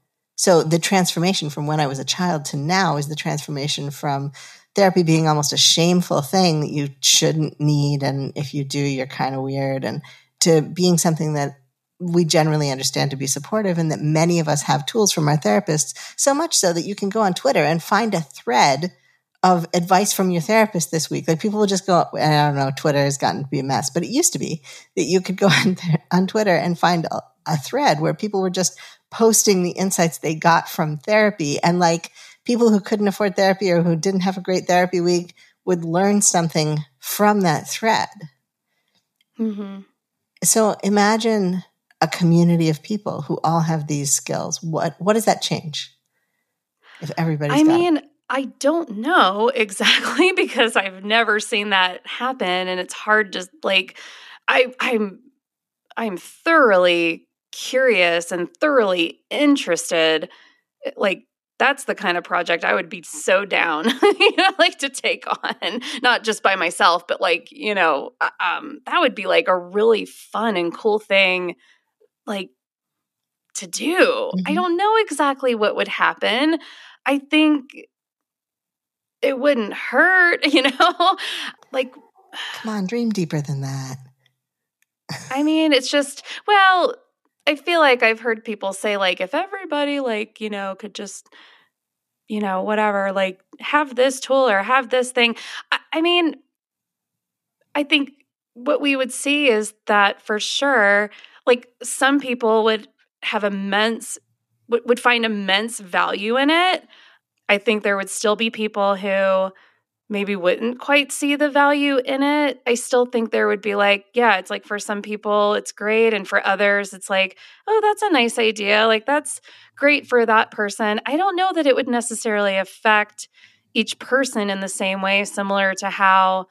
Speaker 1: so the transformation from when I was a child to now is the transformation from therapy being almost a shameful thing that you shouldn't need. And if you do, you're kind of weird and to being something that we generally understand to be supportive and that many of us have tools from our therapists so much so that you can go on Twitter and find a thread of advice from your therapist this week. Like people will just go, I don't know, Twitter has gotten to be a mess, but it used to be that you could go on, on Twitter and find a, a thread where people were just posting the insights they got from therapy. And like people who couldn't afford therapy or who didn't have a great therapy week would learn something from that thread. Mm-hmm. So imagine a community of people who all have these skills. What what does that change? If everybody, I
Speaker 2: mean, it? I don't know exactly because I've never seen that happen, and it's hard to like. I I'm I'm thoroughly curious and thoroughly interested, eh, like that's the kind of project I would be so down, you know, like to take on, not just by myself, but like, you know, uh, um, that would be like a really fun and cool thing, like to do. Mm-hmm. I don't know exactly what would happen. I think it wouldn't hurt, you know, like,
Speaker 1: come on, dream deeper than that.
Speaker 2: I mean, it's just, well, I feel like I've heard people say like if everybody like, you know, could just you know, whatever, like have this tool or have this thing. I, I mean, I think what we would see is that for sure, like some people would have immense would, would find immense value in it. I think there would still be people who maybe wouldn't quite see the value in it, I still think there would be like, yeah, it's like for some people it's great. And for others, it's like, oh, that's a nice idea. Like that's great for that person. I don't know that it would necessarily affect each person in the same way, similar to how,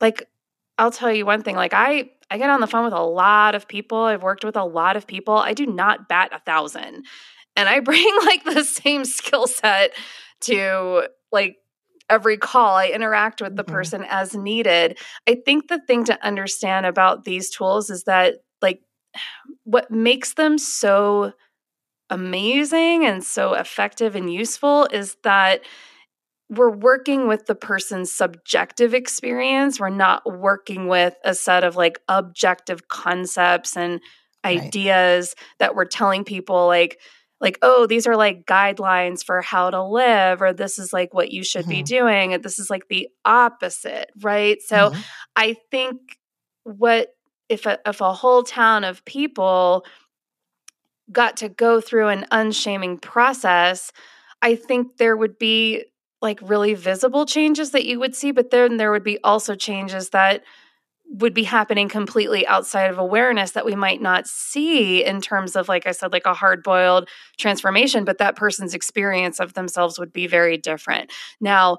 Speaker 2: like, I'll tell you one thing, like, I, I get on the phone with a lot of people. I've worked with a lot of people. I do not bat a thousand. And I bring like the same skill set to like every call i interact with the mm-hmm. person as needed i think the thing to understand about these tools is that like what makes them so amazing and so effective and useful is that we're working with the person's subjective experience. We're not working with a set of like objective concepts and ideas right. that we're telling people like like, oh, these are like guidelines for how to live, or this is like what you should mm-hmm. be doing, and this is like the opposite, right? So mm-hmm. I think what if a, if a whole town of people got to go through an unshaming process, I think there would be like really visible changes that you would see, but then there would be also changes that would be happening completely outside of awareness that we might not see in terms of like i said like a hard boiled transformation but that person's experience of themselves would be very different. Now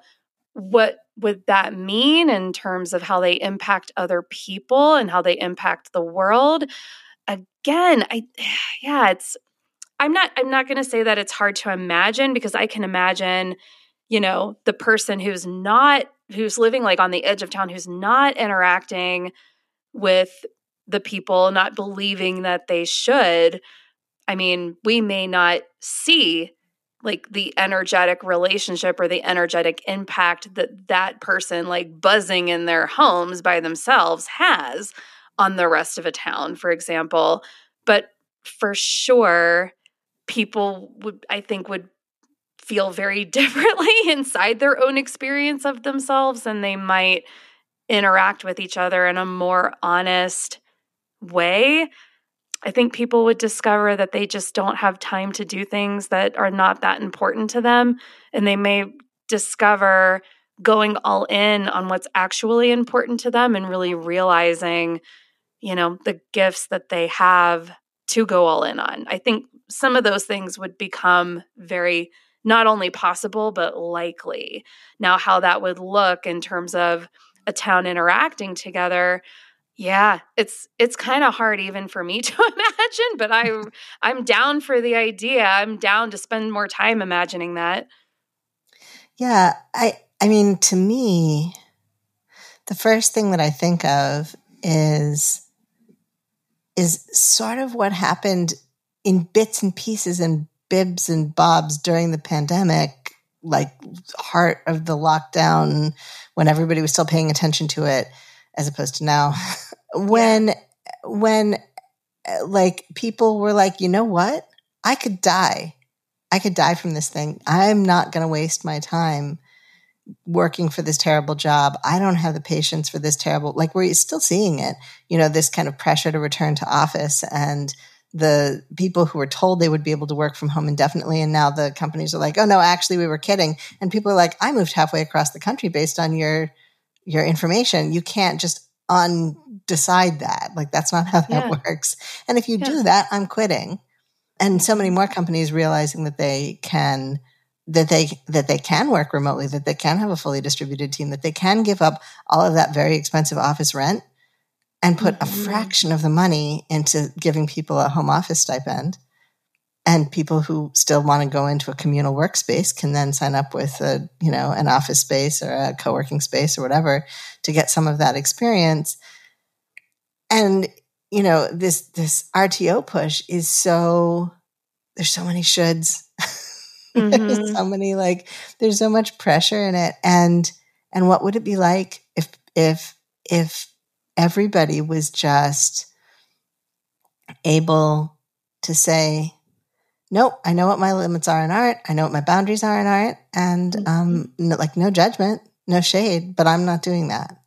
Speaker 2: what would that mean in terms of how they impact other people and how they impact the world? Again i yeah it's i'm not i'm not going to say that it's hard to imagine because i can imagine you know the person who's not who's living like on the edge of town who's not interacting with the people not believing that they should i mean we may not see like the energetic relationship or the energetic impact that that person like buzzing in their homes by themselves has on the rest of a town for example. But for sure people would i think would feel very differently inside their own experience of themselves and they might interact with each other in a more honest way. I think people would discover that they just don't have time to do things that are not that important to them. And they may discover going all in on what's actually important to them and really realizing, you know, the gifts that they have to go all in on. I think some of those things would become very not only possible, but likely. Now, how that would look in terms of a town interacting together yeah, it's it's kind of hard even for me to imagine, but I I'm down for the idea. I'm down to spend more time imagining that.
Speaker 1: Yeah, I I mean to me the first thing that I think of is is sort of what happened in bits and pieces and bibs and bobs during the pandemic, like heart of the lockdown when everybody was still paying attention to it as opposed to now. when yeah. when like people were like, you know what? I could die. I could die from this thing. I'm not going to waste my time working for this terrible job. I don't have the patience for this terrible, like we're still seeing it, you know, this kind of pressure to return to office and the people who were told they would be able to work from home indefinitely. And now the companies are like, oh no, actually we were kidding. And people are like, I moved halfway across the country based on your, your information. You can't just undecide that. Like that's not how that yeah. works. And if you yeah. do that, I'm quitting. And so many more companies realizing that they can that they that they can work remotely, that they can have a fully distributed team, that they can give up all of that very expensive office rent and put mm-hmm. a fraction of the money into giving people a home office stipend and people who still want to go into a communal workspace can then sign up with a you know an office space or a co-working space or whatever to get some of that experience and you know this this rto push is so there's so many shoulds mm-hmm. there's so many like there's so much pressure in it and and what would it be like if if if everybody was just able to say nope, I know what my limits are in art. I know what my boundaries are in art. And mm-hmm. um, no, like no judgment, no shade, but I'm not doing that.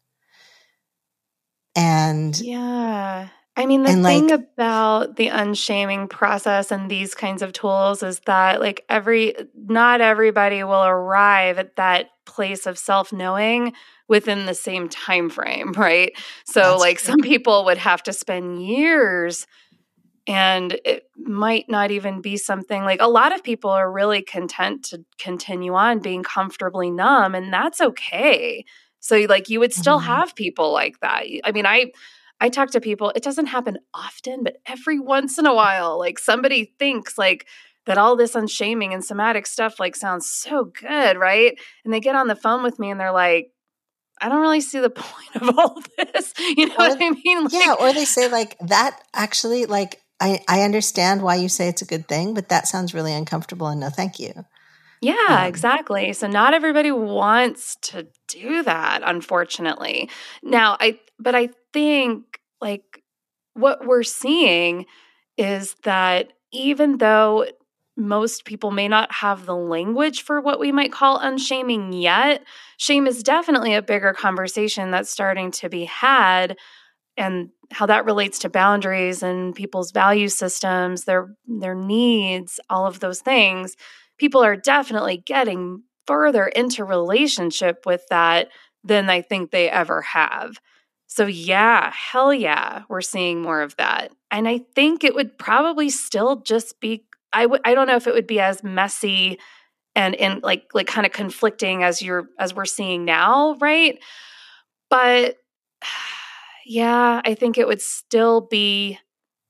Speaker 1: And
Speaker 2: yeah. I mean, the thing like, about the unshaming process and these kinds of tools is that, like, every, not everybody will arrive at that place of self knowing within the same time frame, right? So, like, true. some people would have to spend years and it might not even be something like a lot of people are really content to continue on being comfortably numb and that's okay so like you would still mm-hmm. have people like that i mean i i talk to people it doesn't happen often but every once in a while like somebody thinks like that all this unshaming and somatic stuff like sounds so good right and they get on the phone with me and they're like I don't really see the point of all this. You know or, what I mean?
Speaker 1: Like, yeah, or they say like that actually like I, I understand why you say it's a good thing, but that sounds really uncomfortable and no thank you.
Speaker 2: Yeah, um, exactly. So not everybody wants to do that, unfortunately. Now, I but I think like what we're seeing is that even though most people may not have the language for what we might call unshaming yet, shame is definitely a bigger conversation that's starting to be had and how that relates to boundaries and people's value systems, their their needs, all of those things, people are definitely getting further into relationship with that than I think they ever have. So yeah, hell yeah, we're seeing more of that. And I think it would probably still just be I w- I don't know if it would be as messy and in like like kind of conflicting as you're as we're seeing now, right? But yeah, I think it would still be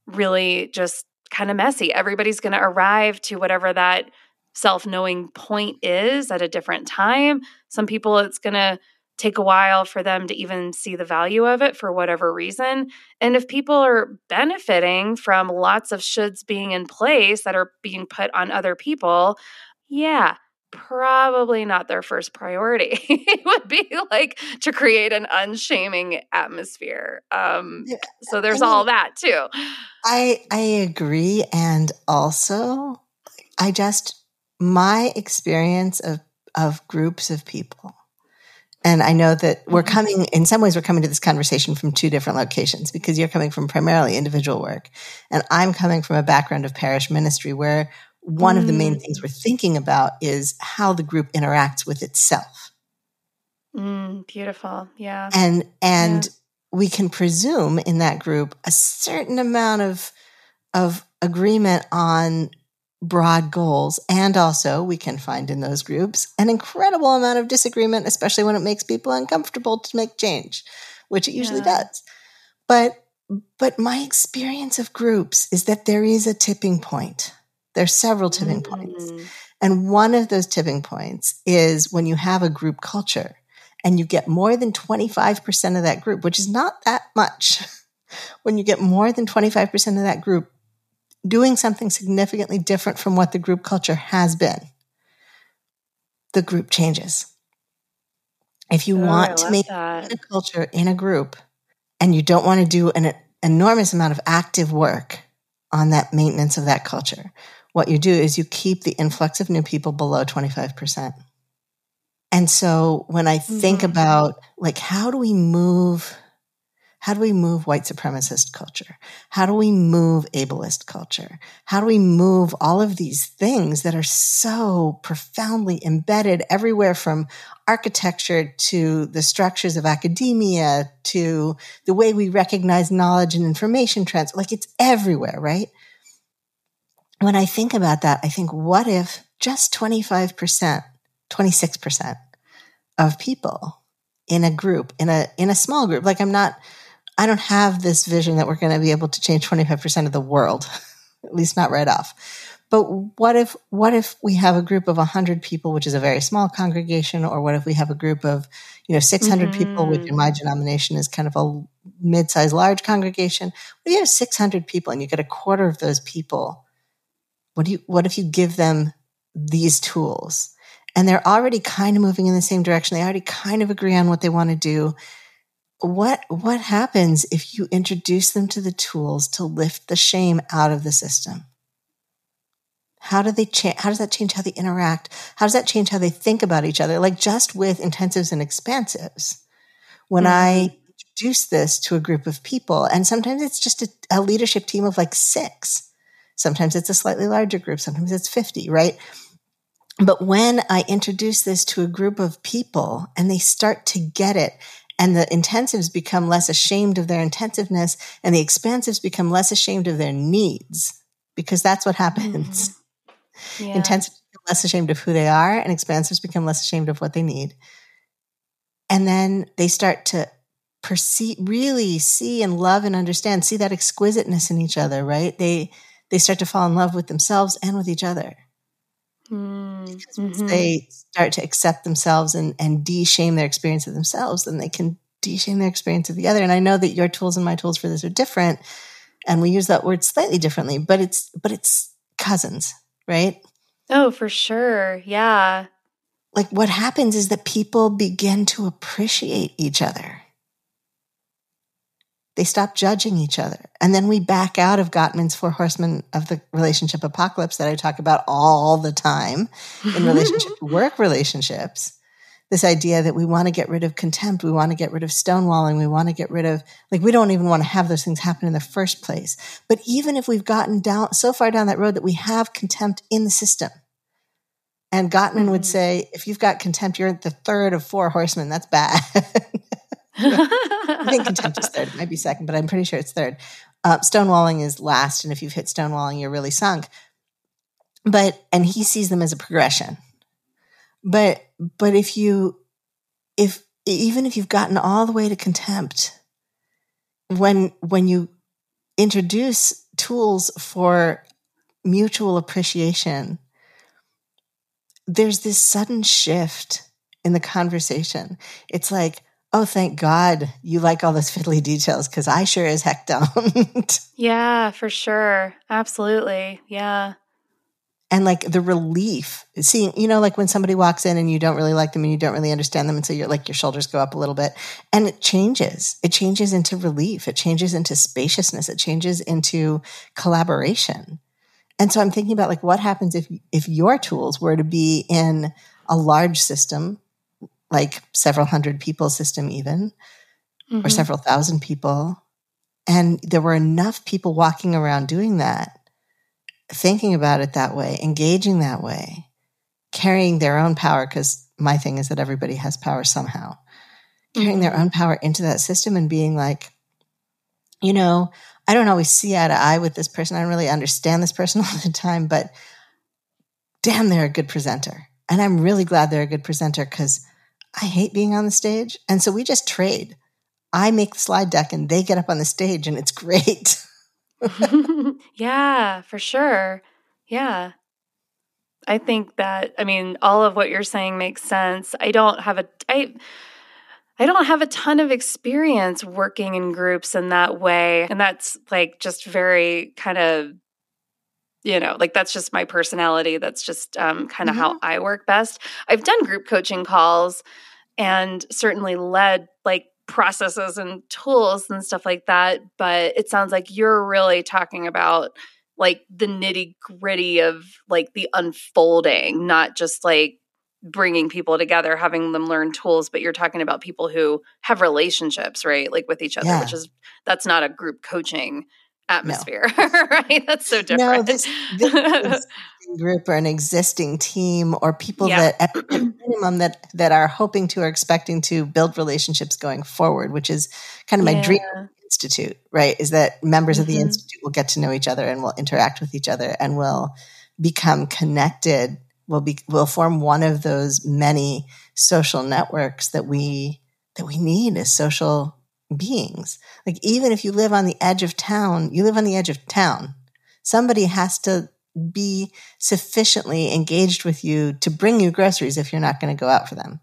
Speaker 2: really just kind of messy. Everybody's going to arrive to whatever that self knowing point is at a different time. Some people, it's going to take a while for them to even see the value of it for whatever reason. And if people are benefiting from lots of shoulds being in place that are being put on other people, yeah, probably not their first priority. it would be like to create an unshaming atmosphere. Um, yeah, so there's I mean, all that too.
Speaker 1: I I agree, and also I just my experience of of groups of people And I know that we're mm-hmm. coming, in some ways, we're coming to this conversation from two different locations because you're coming from primarily individual work. And I'm coming from a background of parish ministry where one mm. of the main things we're thinking about is how the group interacts with itself.
Speaker 2: Mm, beautiful. Yeah.
Speaker 1: And, and, yeah. We can presume in that group a certain amount of of agreement on broad goals. And also, we can find in those groups an incredible amount of disagreement, especially when it makes people uncomfortable to make change, which it usually yeah. does. But but my experience of groups is that there is a tipping point. There's several tipping mm-hmm. points. And one of those tipping points is when you have a group culture and you get more than 25% of that group, which is not that much. when you get more than 25% of that group doing something significantly different from what the group culture has been, the group changes. If you oh, want to make that. a culture in a group and you don't want to do an enormous amount of active work on that maintenance of that culture, what you do is you keep the influx of new people below 25%. And so when I think mm-hmm. about like, how do we move how do we move white supremacist culture? How do we move ableist culture? How do we move all of these things that are so profoundly embedded everywhere from architecture to the structures of academia to the way we recognize knowledge and information trends? Like it's everywhere, right? When I think about that, I think, what if just 25%, 26% of people in a group, in a, in a small group, like I'm not, I don't have this vision that we're going to be able to change 25% of the world, at least not right off. But what if what if we have a group of 100 people, which is a very small congregation, or what if we have a group of, you know, 600 mm-hmm. people, which in my denomination is kind of a mid-sized large congregation. What if you have 600 people and you get a quarter of those people? What do you what if you give them these tools? And they're already kind of moving in the same direction. They already kind of agree on what they want to do what what happens if you introduce them to the tools to lift the shame out of the system? How do they change how does that change how they interact? How does that change how they think about each other? Like just with intensives and expansives. When mm-hmm. i introduce this to a group of people and sometimes it's just a, a leadership team of like six. Sometimes it's a slightly larger group. Sometimes it's 50 right? But when I introduce this to a group of people and they start to get it and the intensives become less ashamed of their intensiveness and the expansives become less ashamed of their needs because that's what happens. Mm-hmm. Yeah. Intensives become less ashamed of who they are and expansives become less ashamed of what they need. And then they start to perceive, really see and love and understand, see that exquisiteness in each other, right? They, they start to fall in love with themselves and with each other. Because once mm-hmm. they start to accept themselves and, and de-shame their experience of themselves, then they can de-shame their experience of the other. And I know that your tools and my tools for this are different, and we use that word slightly differently, but it's but it's cousins, right?
Speaker 2: Oh, for sure. Yeah.
Speaker 1: Like what happens is that people begin to appreciate each other. They stop judging each other. And then we back out of Gottman's Four Horsemen of the Relationship Apocalypse that I talk about all the time in relationship work relationships. This idea that we want to get rid of contempt, we want to get rid of stonewalling, we want to get rid of, like, we don't even want to have those things happen in the first place. But even if we've gotten down so far down that road that we have contempt in the system, and Gottman mm-hmm. would say, if you've got contempt, you're the third of four horsemen. That's bad. I think contempt is third. It might be second, but I'm pretty sure it's third. Uh, stonewalling is last, and if you've hit stonewalling, you're really sunk. But and he sees them as a progression. But but if you if even if you've gotten all the way to contempt, when when you introduce tools for mutual appreciation, there's this sudden shift in the conversation. It's like, oh, thank God you like all those fiddly details because I sure as heck don't.
Speaker 2: yeah, for sure. Absolutely. Yeah.
Speaker 1: And like the relief, seeing, you know, like when somebody walks in and you don't really like them and you don't really understand them. And so you're like, your shoulders go up a little bit and it changes. It changes into relief. It changes into spaciousness. It changes into collaboration. And so I'm thinking about like what happens if, if your tools were to be in a large system like several hundred people system, even, mm-hmm. or several thousand people. And there were enough people walking around doing that, thinking about it that way, engaging that way, carrying their own power. Because my thing is that everybody has power somehow, carrying mm-hmm. their own power into that system and being like, you know, I don't always see eye to eye with this person. I don't really understand this person all the time, but damn, they're a good presenter. And I'm really glad they're a good presenter because I hate being on the stage. And so we just trade. I make the slide deck and they get up on the stage and it's great.
Speaker 2: yeah, for sure. Yeah. I think that I mean all of what you're saying makes sense. I don't have a I I don't have a ton of experience working in groups in that way and that's like just very kind of you know like that's just my personality that's just um, kind of mm-hmm. how i work best i've done group coaching calls and certainly led like processes and tools and stuff like that but it sounds like you're really talking about like the nitty gritty of like the unfolding not just like bringing people together having them learn tools but you're talking about people who have relationships right like with each other yeah. which is that's not a group coaching atmosphere, no. right? That's so different. No, this,
Speaker 1: this group or an existing team or people yeah. that at minimum that that are hoping to or expecting to build relationships going forward, which is kind of my yeah. dream institute, right? Is that members mm-hmm. of the mm-hmm. institute will get to know each other and will interact with each other and will become connected. Will be will form one of those many social networks that we that we need as social beings. Like, even if you live on the edge of town, you live on the edge of town. Somebody has to be sufficiently engaged with you to bring you groceries if you're not going to go out for them.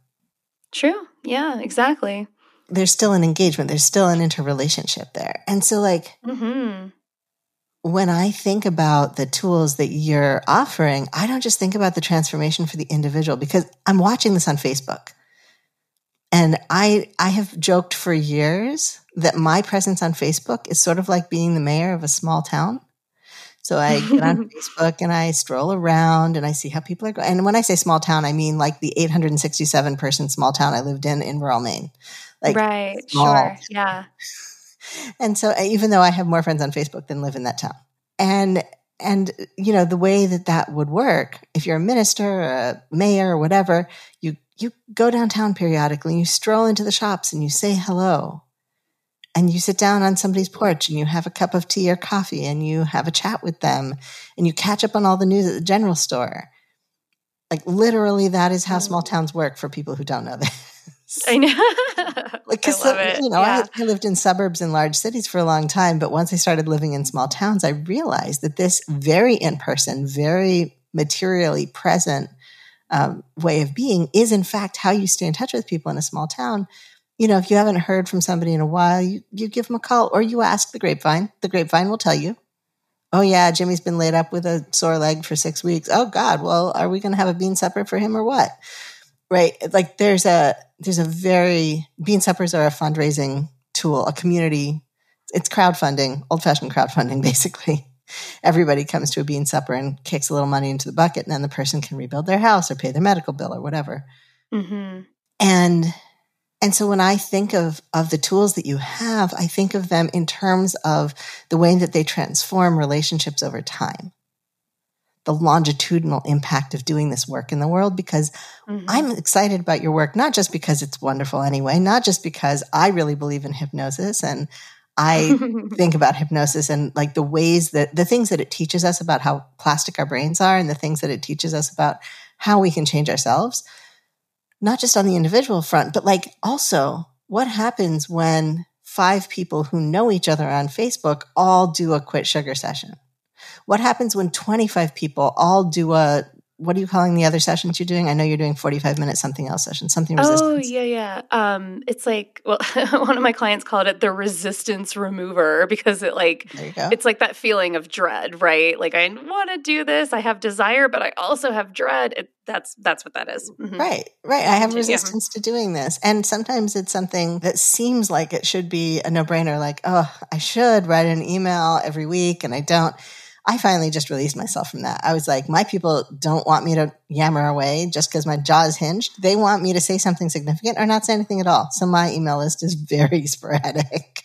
Speaker 2: True. Yeah, exactly.
Speaker 1: There's still an engagement, there's still an interrelationship there. And so, like, mm-hmm. when I think about the tools that you're offering, I don't just think about the transformation for the individual because I'm watching this on Facebook. And I, I have joked for years that my presence on Facebook is sort of like being the mayor of a small town. So I get on Facebook and I stroll around and I see how people are going. And when I say small town, I mean like the 867 person small town I lived in in rural Maine.
Speaker 2: Like right, sure, yeah.
Speaker 1: And so uh, even though I have more friends on Facebook than live in that town, and and you know the way that that would work if you're a minister, a mayor, or whatever, you you go downtown periodically and you stroll into the shops and you say hello and you sit down on somebody's porch and you have a cup of tea or coffee and you have a chat with them and you catch up on all the news at the general store. Like literally, that is how small mm. towns work for people who don't know this.
Speaker 2: I know.
Speaker 1: like, because you know, yeah. I, I lived in suburbs and large cities for a long time, but once I started living in small towns, I realized that this very in person, very materially present um, way of being is in fact how you stay in touch with people in a small town. You know if you haven't heard from somebody in a while you, you give them a call or you ask the grapevine. The grapevine will tell you oh yeah jimmy's been laid up with a sore leg for six weeks. Oh god well are we going to have a bean supper for him or what? Right? Like there's a there's a very bean suppers are a fundraising tool a community it's crowdfunding old fashioned crowdfunding basically everybody comes to a bean supper and kicks a little money into the bucket, and then the person can rebuild their house or pay their medical bill or whatever. Mm-hmm. And and so when I think of of the tools that you have, I think of them in terms of the way that they transform relationships over time. The longitudinal impact of doing this work in the world because mm-hmm. I'm excited about your work, not just because it's wonderful anyway, not just because I really believe in hypnosis and I think about hypnosis and like the ways that the things that it teaches us about how plastic our brains are and the things that it teaches us about how we can change ourselves, not just on the individual front, but like also what happens when five people who know each other on Facebook all do a quit sugar session? What happens when 25 people all do a what are you calling the other sessions you're doing? I know you're doing 45 minute something else session, something oh, resistance.
Speaker 2: Oh, yeah, yeah. Um, it's like, well, one of my clients called it the resistance remover because it like, it's like that feeling of dread, right? Like I want to do this. I have desire, but I also have dread. It, that's, that's what that is.
Speaker 1: Mm-hmm. Right, right. I have resistance yeah. to doing this. And sometimes it's something that seems like it should be a no brainer. Like, oh, I should write an email every week and I don't I finally just released myself from that. I was like, my people don't want me to yammer away just because my jaw is hinged. They want me to say something significant or not say anything at all. So my email list is very sporadic.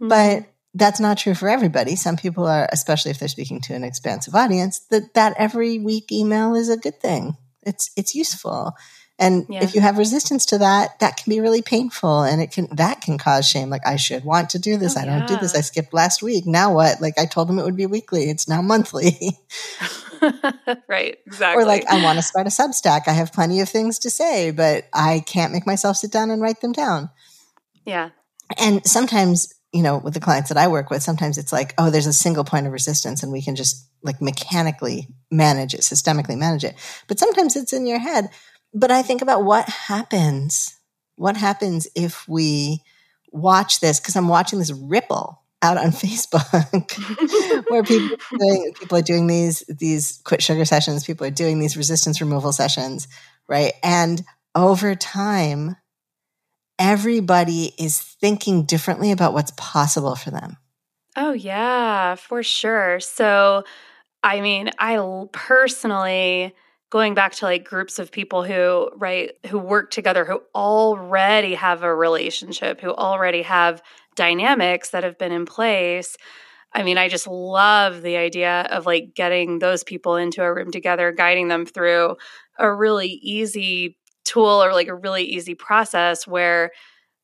Speaker 1: Mm-hmm. But that's not true for everybody. Some people are, especially if they're speaking to an expansive audience, that that every week email is a good thing. It's it's useful. And yeah. if you have resistance to that, that can be really painful and it can that can cause shame. Like I should want to do this. Oh, I don't yeah. do this. I skipped last week. Now what? Like I told them it would be weekly. It's now monthly.
Speaker 2: right, exactly.
Speaker 1: Or like I want to start a Substack. I have plenty of things to say, but I can't make myself sit down and write them down.
Speaker 2: Yeah.
Speaker 1: And sometimes you know, with the clients that I work with, sometimes it's like, oh, there's a single point of resistance and we can just like mechanically manage it, systemically manage it. But sometimes it's in your head. But I think about what happens. What happens if we watch this? Because I'm watching this ripple out on Facebook where people are, doing, people are doing these these quit sugar sessions, people are doing these resistance removal sessions, right? And over time, everybody is thinking differently about what's possible for them.
Speaker 2: Oh, yeah, for sure. So, I mean, I personally, going back to like groups of people who, right, who work together, who already have a relationship, who already have dynamics that have been in place. I mean, I just love the idea of like getting those people into a room together, guiding them through a really easy tool or like a really easy process where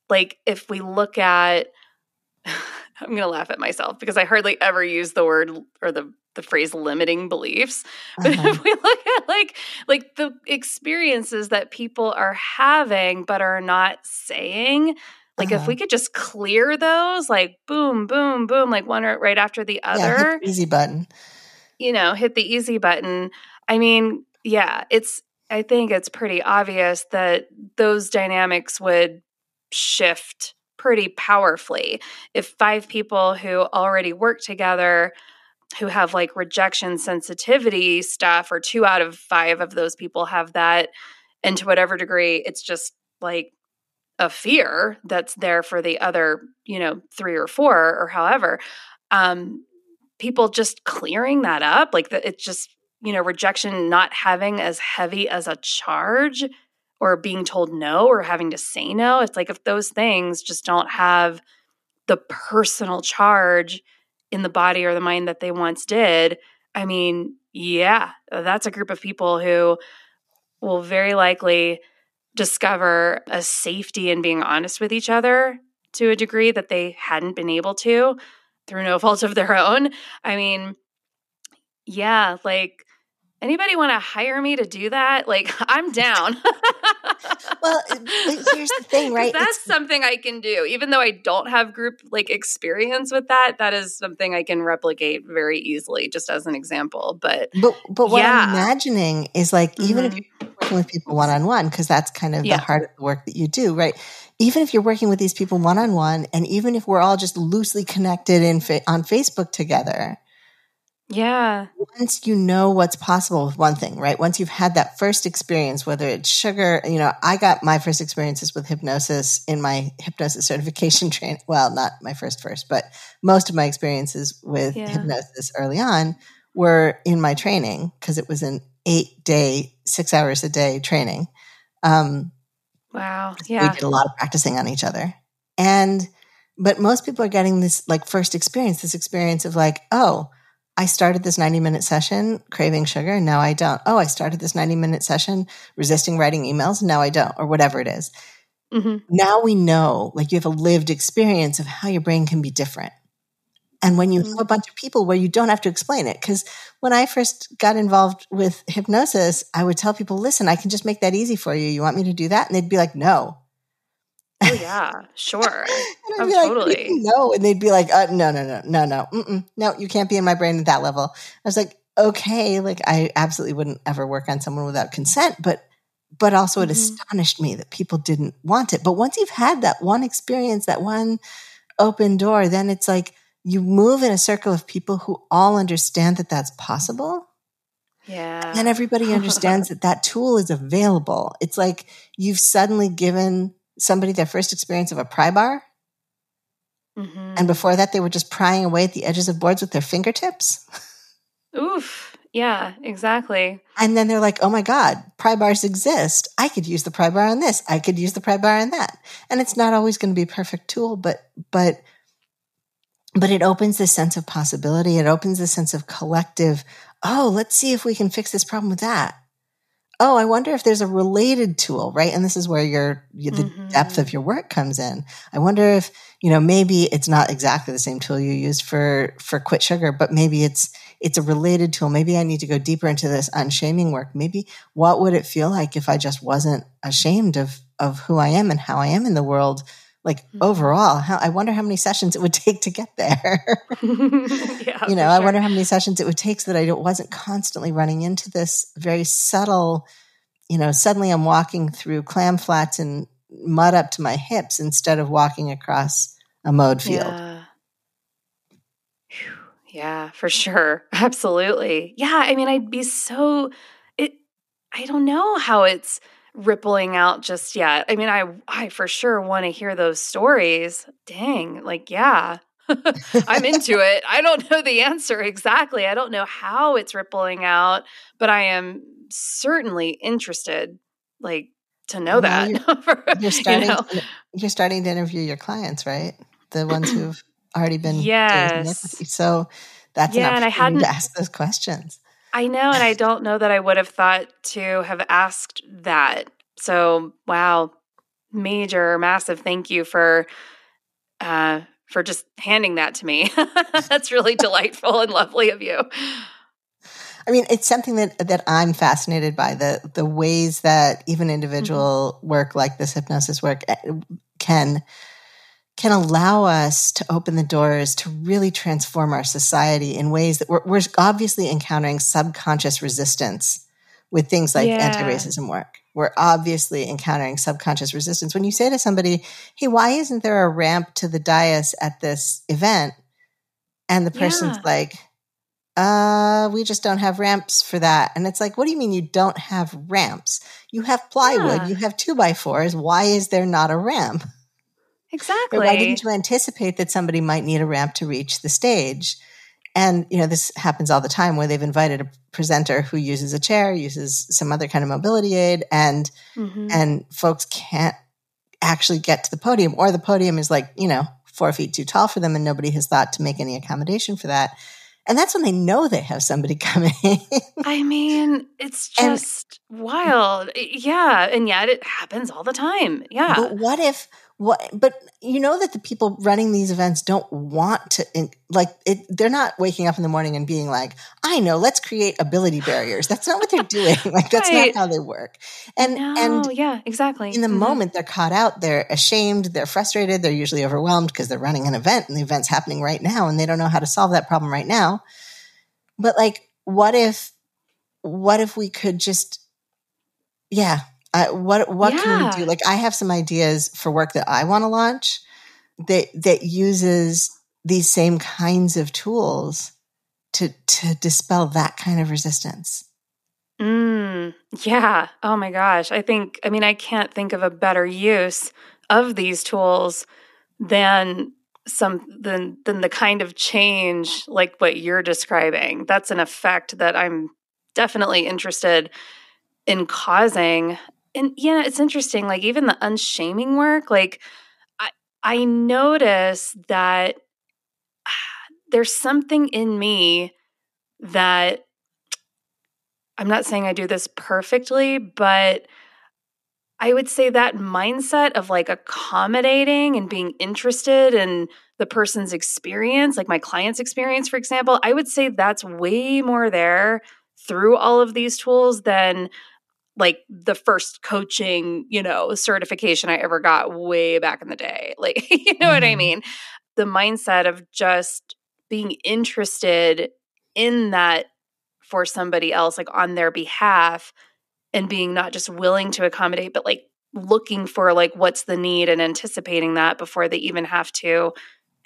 Speaker 2: like if we look at I'm going to laugh at myself because I hardly ever use the word or the the phrase limiting beliefs. But uh-huh. if we look at like like the experiences that people are having but are not saying, like uh-huh. if we could just clear those, like boom, boom, boom, like one right after the other.
Speaker 1: Yeah, easy button.
Speaker 2: You know, hit the easy button. I mean, yeah, it's I think it's pretty obvious that those dynamics would shift pretty powerfully. If five people who already work together who have like rejection sensitivity stuff, or two out of five of those people have that, and to whatever degree, it's just like a fear that's there for the other, you know, three or four or however. Um, people just clearing that up, like that, it's just you know, rejection not having as heavy as a charge or being told no or having to say no. It's like if those things just don't have the personal charge in the body or the mind that they once did, I mean, yeah, that's a group of people who will very likely discover a safety in being honest with each other to a degree that they hadn't been able to through no fault of their own. I mean, yeah, like anybody want to hire me to do that? Like, I'm down.
Speaker 1: well, here's the thing, right?
Speaker 2: That's it's, something I can do. Even though I don't have group like experience with that, that is something I can replicate very easily, just as an example. But
Speaker 1: but but what yeah. I'm imagining is like even mm-hmm. if you're working with people one on one, because that's kind of yeah. the heart of the work that you do, right? Even if you're working with these people one on one, and even if we're all just loosely connected in fa- on Facebook together,
Speaker 2: yeah.
Speaker 1: Once you know what's possible with one thing, right? Once you've had that first experience, whether it's sugar, you know, I got my first experiences with hypnosis in my hypnosis certification training. Well, not my first first, but most of my experiences with yeah. hypnosis early on were in my training because it was an eight day, six hours a day training. Um,
Speaker 2: wow. Yeah.
Speaker 1: We did a lot of practicing on each other. And, but most people are getting this like first experience, this experience of like, oh, I started this 90 minute session craving sugar and now I don't. Oh, I started this 90 minute session resisting writing emails and now I don't, or whatever it is. Mm-hmm. Now we know, like you have a lived experience of how your brain can be different. And when you mm-hmm. have a bunch of people where you don't have to explain it, because when I first got involved with hypnosis, I would tell people, listen, I can just make that easy for you. You want me to do that? And they'd be like, no.
Speaker 2: Oh yeah, sure. oh, totally. Like,
Speaker 1: no, and they'd be like, uh, no, no, no, no, no, mm-mm, no, you can't be in my brain at that level. I was like, okay, like I absolutely wouldn't ever work on someone without consent, but but also it mm-hmm. astonished me that people didn't want it. But once you've had that one experience, that one open door, then it's like you move in a circle of people who all understand that that's possible.
Speaker 2: Yeah.
Speaker 1: And everybody understands that that tool is available. It's like you've suddenly given somebody their first experience of a pry bar. Mm-hmm. And before that, they were just prying away at the edges of boards with their fingertips.
Speaker 2: Oof. Yeah, exactly.
Speaker 1: And then they're like, oh my God, pry bars exist. I could use the pry bar on this. I could use the pry bar on that. And it's not always going to be a perfect tool, but, but, but it opens this sense of possibility. It opens this sense of collective, oh, let's see if we can fix this problem with that. Oh, I wonder if there's a related tool, right? And this is where your, the mm-hmm. depth of your work comes in. I wonder if, you know, maybe it's not exactly the same tool you used for, for quit sugar, but maybe it's, it's a related tool. Maybe I need to go deeper into this unshaming work. Maybe what would it feel like if I just wasn't ashamed of, of who I am and how I am in the world? Like mm-hmm. overall, how, I wonder how many sessions it would take to get there. yeah, you know, I wonder how many sessions it would take so that I wasn't constantly running into this very subtle, you know, suddenly I'm walking through clam flats and mud up to my hips instead of walking across a mowed field.
Speaker 2: Yeah. Yeah, for sure. Absolutely. Yeah, I mean, I'd be so it I don't know how it's rippling out just yet. I mean, I I for sure want to hear those stories. Dang, like yeah. I'm into it. I don't know the answer exactly. I don't know how it's rippling out, but I am certainly interested like to know that.
Speaker 1: You're, you're starting you know? to, you're starting to interview your clients, right? The ones who've already been
Speaker 2: yes.
Speaker 1: So that's yeah, and I hadn't to ask those questions.
Speaker 2: I know, and I don't know that I would have thought to have asked that. So wow, major, massive thank you for uh for just handing that to me. that's really delightful and lovely of you.
Speaker 1: I mean, it's something that that I'm fascinated by the the ways that even individual mm-hmm. work like this hypnosis work eh, can can allow us to open the doors to really transform our society in ways that we're, we're obviously encountering subconscious resistance with things like yeah. anti-racism work. We're obviously encountering subconscious resistance. When you say to somebody, Hey, why isn't there a ramp to the dais at this event? And the person's yeah. like, uh, we just don't have ramps for that. And it's like, what do you mean you don't have ramps? You have plywood, yeah. you have two by fours. Why is there not a ramp?
Speaker 2: Exactly.
Speaker 1: Why didn't you anticipate that somebody might need a ramp to reach the stage? And, you know, this happens all the time where they've invited a presenter who uses a chair, uses some other kind of mobility aid, and, mm-hmm. and folks can't actually get to the podium, or the podium is like, you know, four feet too tall for them, and nobody has thought to make any accommodation for that. And that's when they know they have somebody coming.
Speaker 2: I mean, it's just and, wild. Yeah. And yet it happens all the time. Yeah.
Speaker 1: But what if what but you know that the people running these events don't want to like it, they're not waking up in the morning and being like i know let's create ability barriers. That's not what they're doing. Like that's right. not how they work. And
Speaker 2: no,
Speaker 1: and
Speaker 2: yeah exactly.
Speaker 1: in the mm-hmm. moment they're caught out they're ashamed they're frustrated they're usually overwhelmed because they're running an event and the event's happening right now and they don't know how to solve that problem right now. But like what if what if we could just yeah uh, what what yeah. can we do? Like, I have some ideas for work that I want to launch that that uses these same kinds of tools to to dispel that kind of resistance.
Speaker 2: Mm, yeah. Oh my gosh. I think. I mean, I can't think of a better use of these tools than some than than the kind of change like what you're describing. That's an effect that I'm definitely interested in causing and yeah, it's interesting. Like even the unshaming work, like I I notice that there's something in me that I'm not saying I do this perfectly, but I would say that mindset of like accommodating and being interested in the person's experience, like my client's experience, for example, I would say that's way more there through all of these tools than like the first coaching, you know, certification I ever got way back in the day. Like, you know mm-hmm. what I mm-hmm. mean? The mindset of just being interested in that for somebody else, like on their behalf, and being not just willing to accommodate, but like looking for like what's the need and anticipating that before they even have to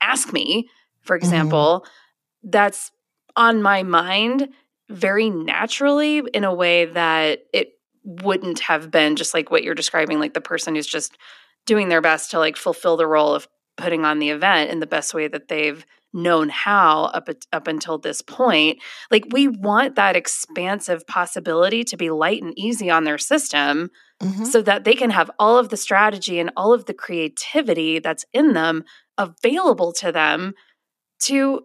Speaker 2: ask me, for mm-hmm. example. Mm-hmm. That's on my mind very naturally in a way that it wouldn't have been just like what you're describing like the person who's just doing their best to like fulfill the role of putting on the event in the best way that they've known how up up until this point like we want that expansive possibility to be light and easy on their system mm-hmm. so that they can have all of the strategy and all of the creativity that's in them available to them to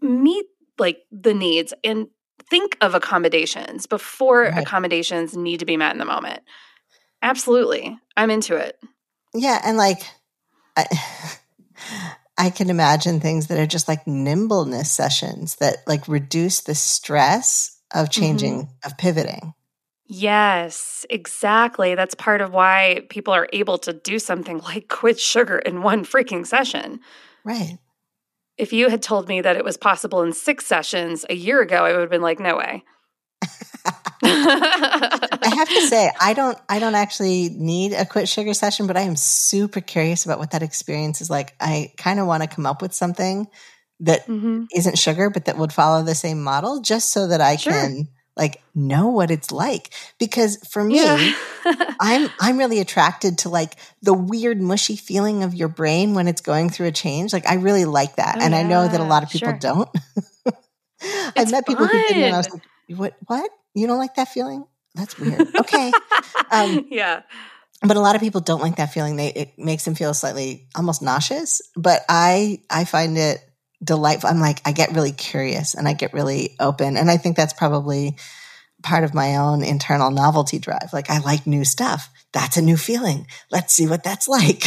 Speaker 2: meet like the needs and think of accommodations before right. accommodations need to be met in the moment absolutely i'm into it
Speaker 1: yeah and like I, I can imagine things that are just like nimbleness sessions that like reduce the stress of changing, mm-hmm. of pivoting.
Speaker 2: Yes, exactly. That's part of why people are able to do something like quit sugar in one freaking session.
Speaker 1: Right.
Speaker 2: If you had told me that it was possible in six sessions a year ago, I would have been like, no way.
Speaker 1: I have to say, I don't I don't actually need a quit sugar session, but I am super curious about what that experience is like. I kind of want to come up with something that mm-hmm. not sugar, but that would follow the same model, just so that I sure. can like know what it's like. Because for me, yeah. I'm I'm really attracted to like the weird mushy feeling of your brain when it's going through a change. Like I really like that, oh, and yeah. I know that a lot of people sure. don't. I've met people who didn't, and I was like, "What? What? You don't like that feeling? That's weird. Okay.
Speaker 2: um, yeah.
Speaker 1: But a lot of people don't like that feeling. They it makes them feel slightly almost nauseous. But I I find it delightful. I'm like I get really curious and I get really open, and I think that's probably part of my own internal novelty drive. Like I like new stuff. That's a new feeling. Let's see what that's like.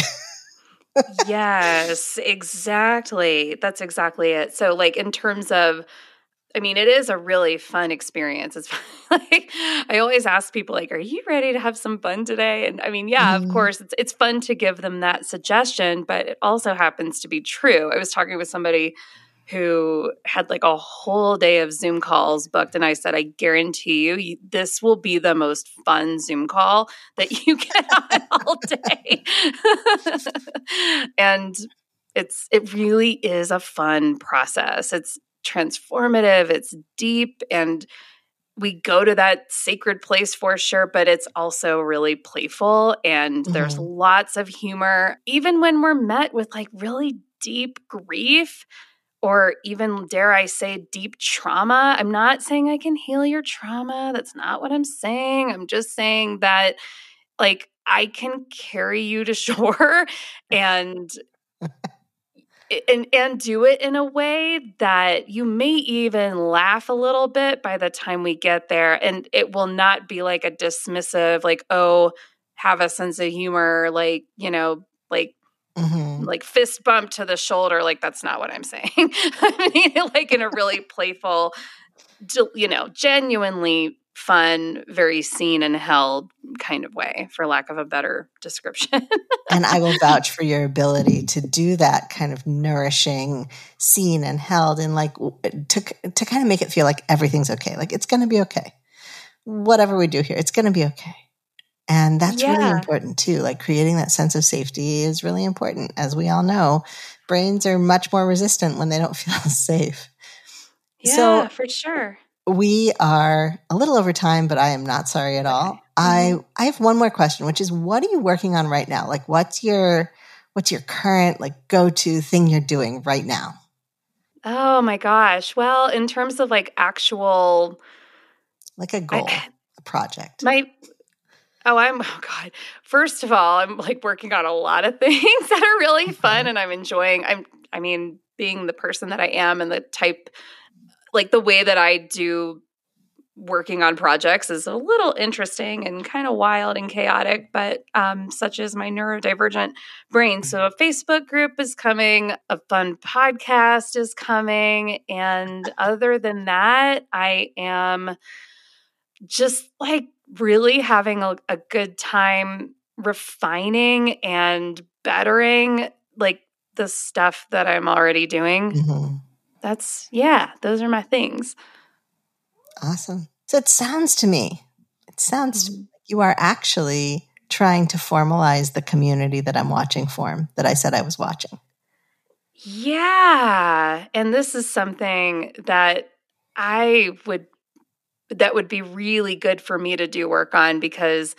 Speaker 2: yes, exactly. That's exactly it. So like in terms of I mean, it is a really fun experience. It's like I always ask people, like, "Are you ready to have some fun today?" And I mean, yeah, mm. of mm-hmm. course, it's it's fun to give them that suggestion, but it also happens to be true. I was talking with somebody who had like a whole day of Zoom calls booked, and I said, "I guarantee you, you this will be the most fun Zoom call that you get on all day." and it's it really is a fun process. It's transformative, it's deep, and we go to that sacred place for sure, but it's also really playful and mm-hmm. there's lots of humor. Even when we're met with like really deep grief or even, dare I say, deep trauma, I'm not saying I can heal your trauma. That's not what I'm saying. I'm just saying that, like, I can carry you to shore and and and do it in a way that you may even laugh a little bit by the time we get there and it will not be like a dismissive like oh have a sense of humor like you know like mm-hmm. like fist bump to the shoulder like that's not what i'm saying i mean like in a really playful you know genuinely fun, very seen and held kind of way, for lack of a better description.
Speaker 1: and I will vouch for your ability to do that kind of nourishing, seen and held, and like to to kind of make it feel like everything's okay. Like it's going to be okay. Whatever we do here, it's going to be okay. And that's yeah. really important too. Like creating that sense of safety is really important. As we all know, brains are much more resistant when they don't feel safe.
Speaker 2: Yeah, so, for sure
Speaker 1: we are a little over time, but I am not sorry at all. Okay. I mm-hmm. I have one more question, which is what are you working on right now? Like what's your what's your current like go-to thing you're doing right now?
Speaker 2: Oh my gosh. Well, in terms of like actual
Speaker 1: like a goal, I, a project.
Speaker 2: My Oh, I'm oh god. First of all, I'm like working on a lot of things that are really fun and I'm enjoying I'm I mean, being the person that I am and the type like the way that I do working on projects is a little interesting and kind of wild and chaotic, but um, such is my neurodivergent brain. So, a Facebook group is coming, a fun podcast is coming. And other than that, I am just like really having a, a good time refining and bettering like the stuff that I'm already doing. Mm-hmm that's yeah, those are my things.
Speaker 1: Awesome. So it sounds to me, it sounds mm-hmm. you are actually trying to formalize the community that I'm watching form that I said I was watching.
Speaker 2: Yeah. And this is something that I would that would be really good for me to do work on because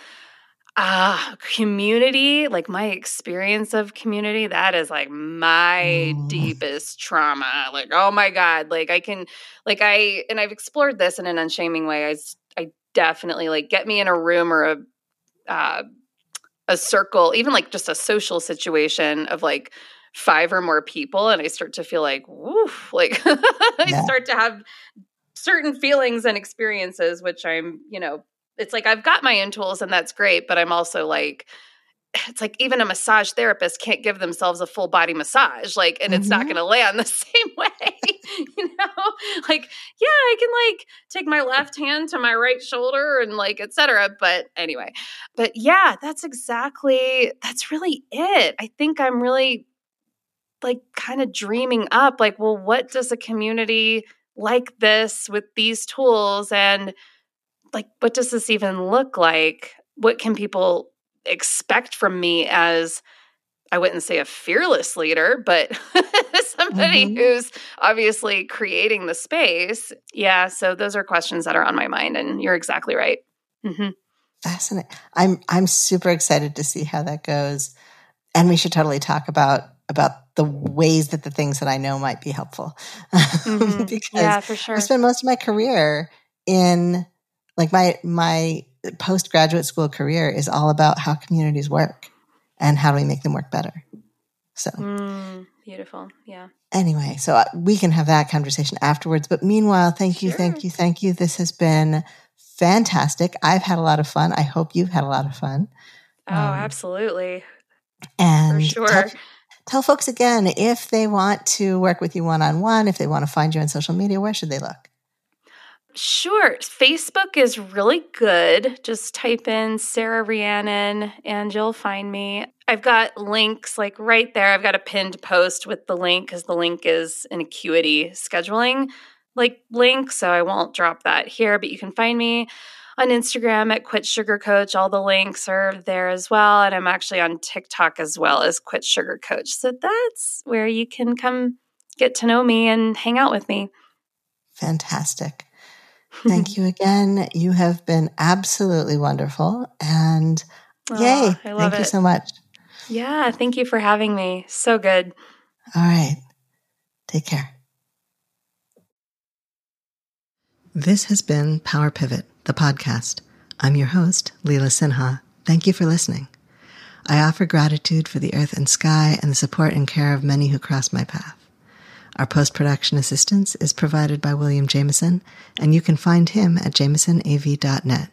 Speaker 2: Ah, uh, community, like my experience of community, that is like my mm. deepest trauma. Like, oh my God. Like I can like I and I've explored this in an unshaming way. I I definitely like get me in a room or a uh a circle, even like just a social situation of like five or more people and I start to feel like woof, like I yeah. start to have certain feelings and experiences which I'm, you know, it's like I've got my own tools and that's great, but I'm also like it's like even a massage therapist can't give themselves a full body massage like and mm-hmm. it's not mm-hmm. going to land the same way you know like yeah i can like take my left hand to my right shoulder and like etc but anyway but yeah that's exactly that's really it i think i'm really like kind of dreaming up like well what does a community like this with these tools and like what does this even look like what can people expect from me as I wouldn't say a fearless leader, but somebody mm-hmm. who's obviously creating the space. Yeah, so those are questions that are on my mind, and you're exactly right.
Speaker 1: Mm-hmm. Fascinating. I'm I'm super excited to see how that goes, and we should totally talk about about the ways that the things that I know might be helpful.
Speaker 2: Mm-hmm. because yeah, for sure. I
Speaker 1: spent most of my career in like my my postgraduate school career is all about how communities work and how do we make them work better. So
Speaker 2: mm, beautiful, yeah.
Speaker 1: Anyway, so uh, we can have that conversation afterwards. But meanwhile, thank you, sure. thank you, thank you. This has been fantastic. I've had a lot of fun. I hope you've had a lot of fun.
Speaker 2: Oh, um, absolutely.
Speaker 1: And For sure. Tell, tell folks again if they want to work with you one on one, if they want to find you on social media, where should they look?
Speaker 2: Sure. Facebook is really good. Just type in Sara Rhiannon and you'll find me. I've got links like right there. I've got a pinned post with the link because the link is an acuity scheduling like link. So I won't drop that here, but you can find me on Instagram at Quit Sugar Coach. All the links are there as well. And I'm actually on TikTok as well as Quit Sugar Coach. So that's where you can come get to know me and hang out with me.
Speaker 1: Fantastic. Thank you again. You have been absolutely wonderful. And oh, yay. Thank it. you so much.
Speaker 2: Yeah. Thank you for having me. So good.
Speaker 1: All right. Take care. This has been Power Pivot, the podcast. I'm your host, Leela Sinha. Thank you for listening. I offer gratitude for the earth and sky and the support and care of many who cross my path. Our post production assistance is provided by William Jameson, and you can find him at jamesonav.net.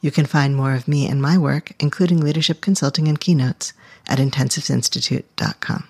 Speaker 1: You can find more of me and my work, including leadership consulting and keynotes, at intensivesinstitute.com.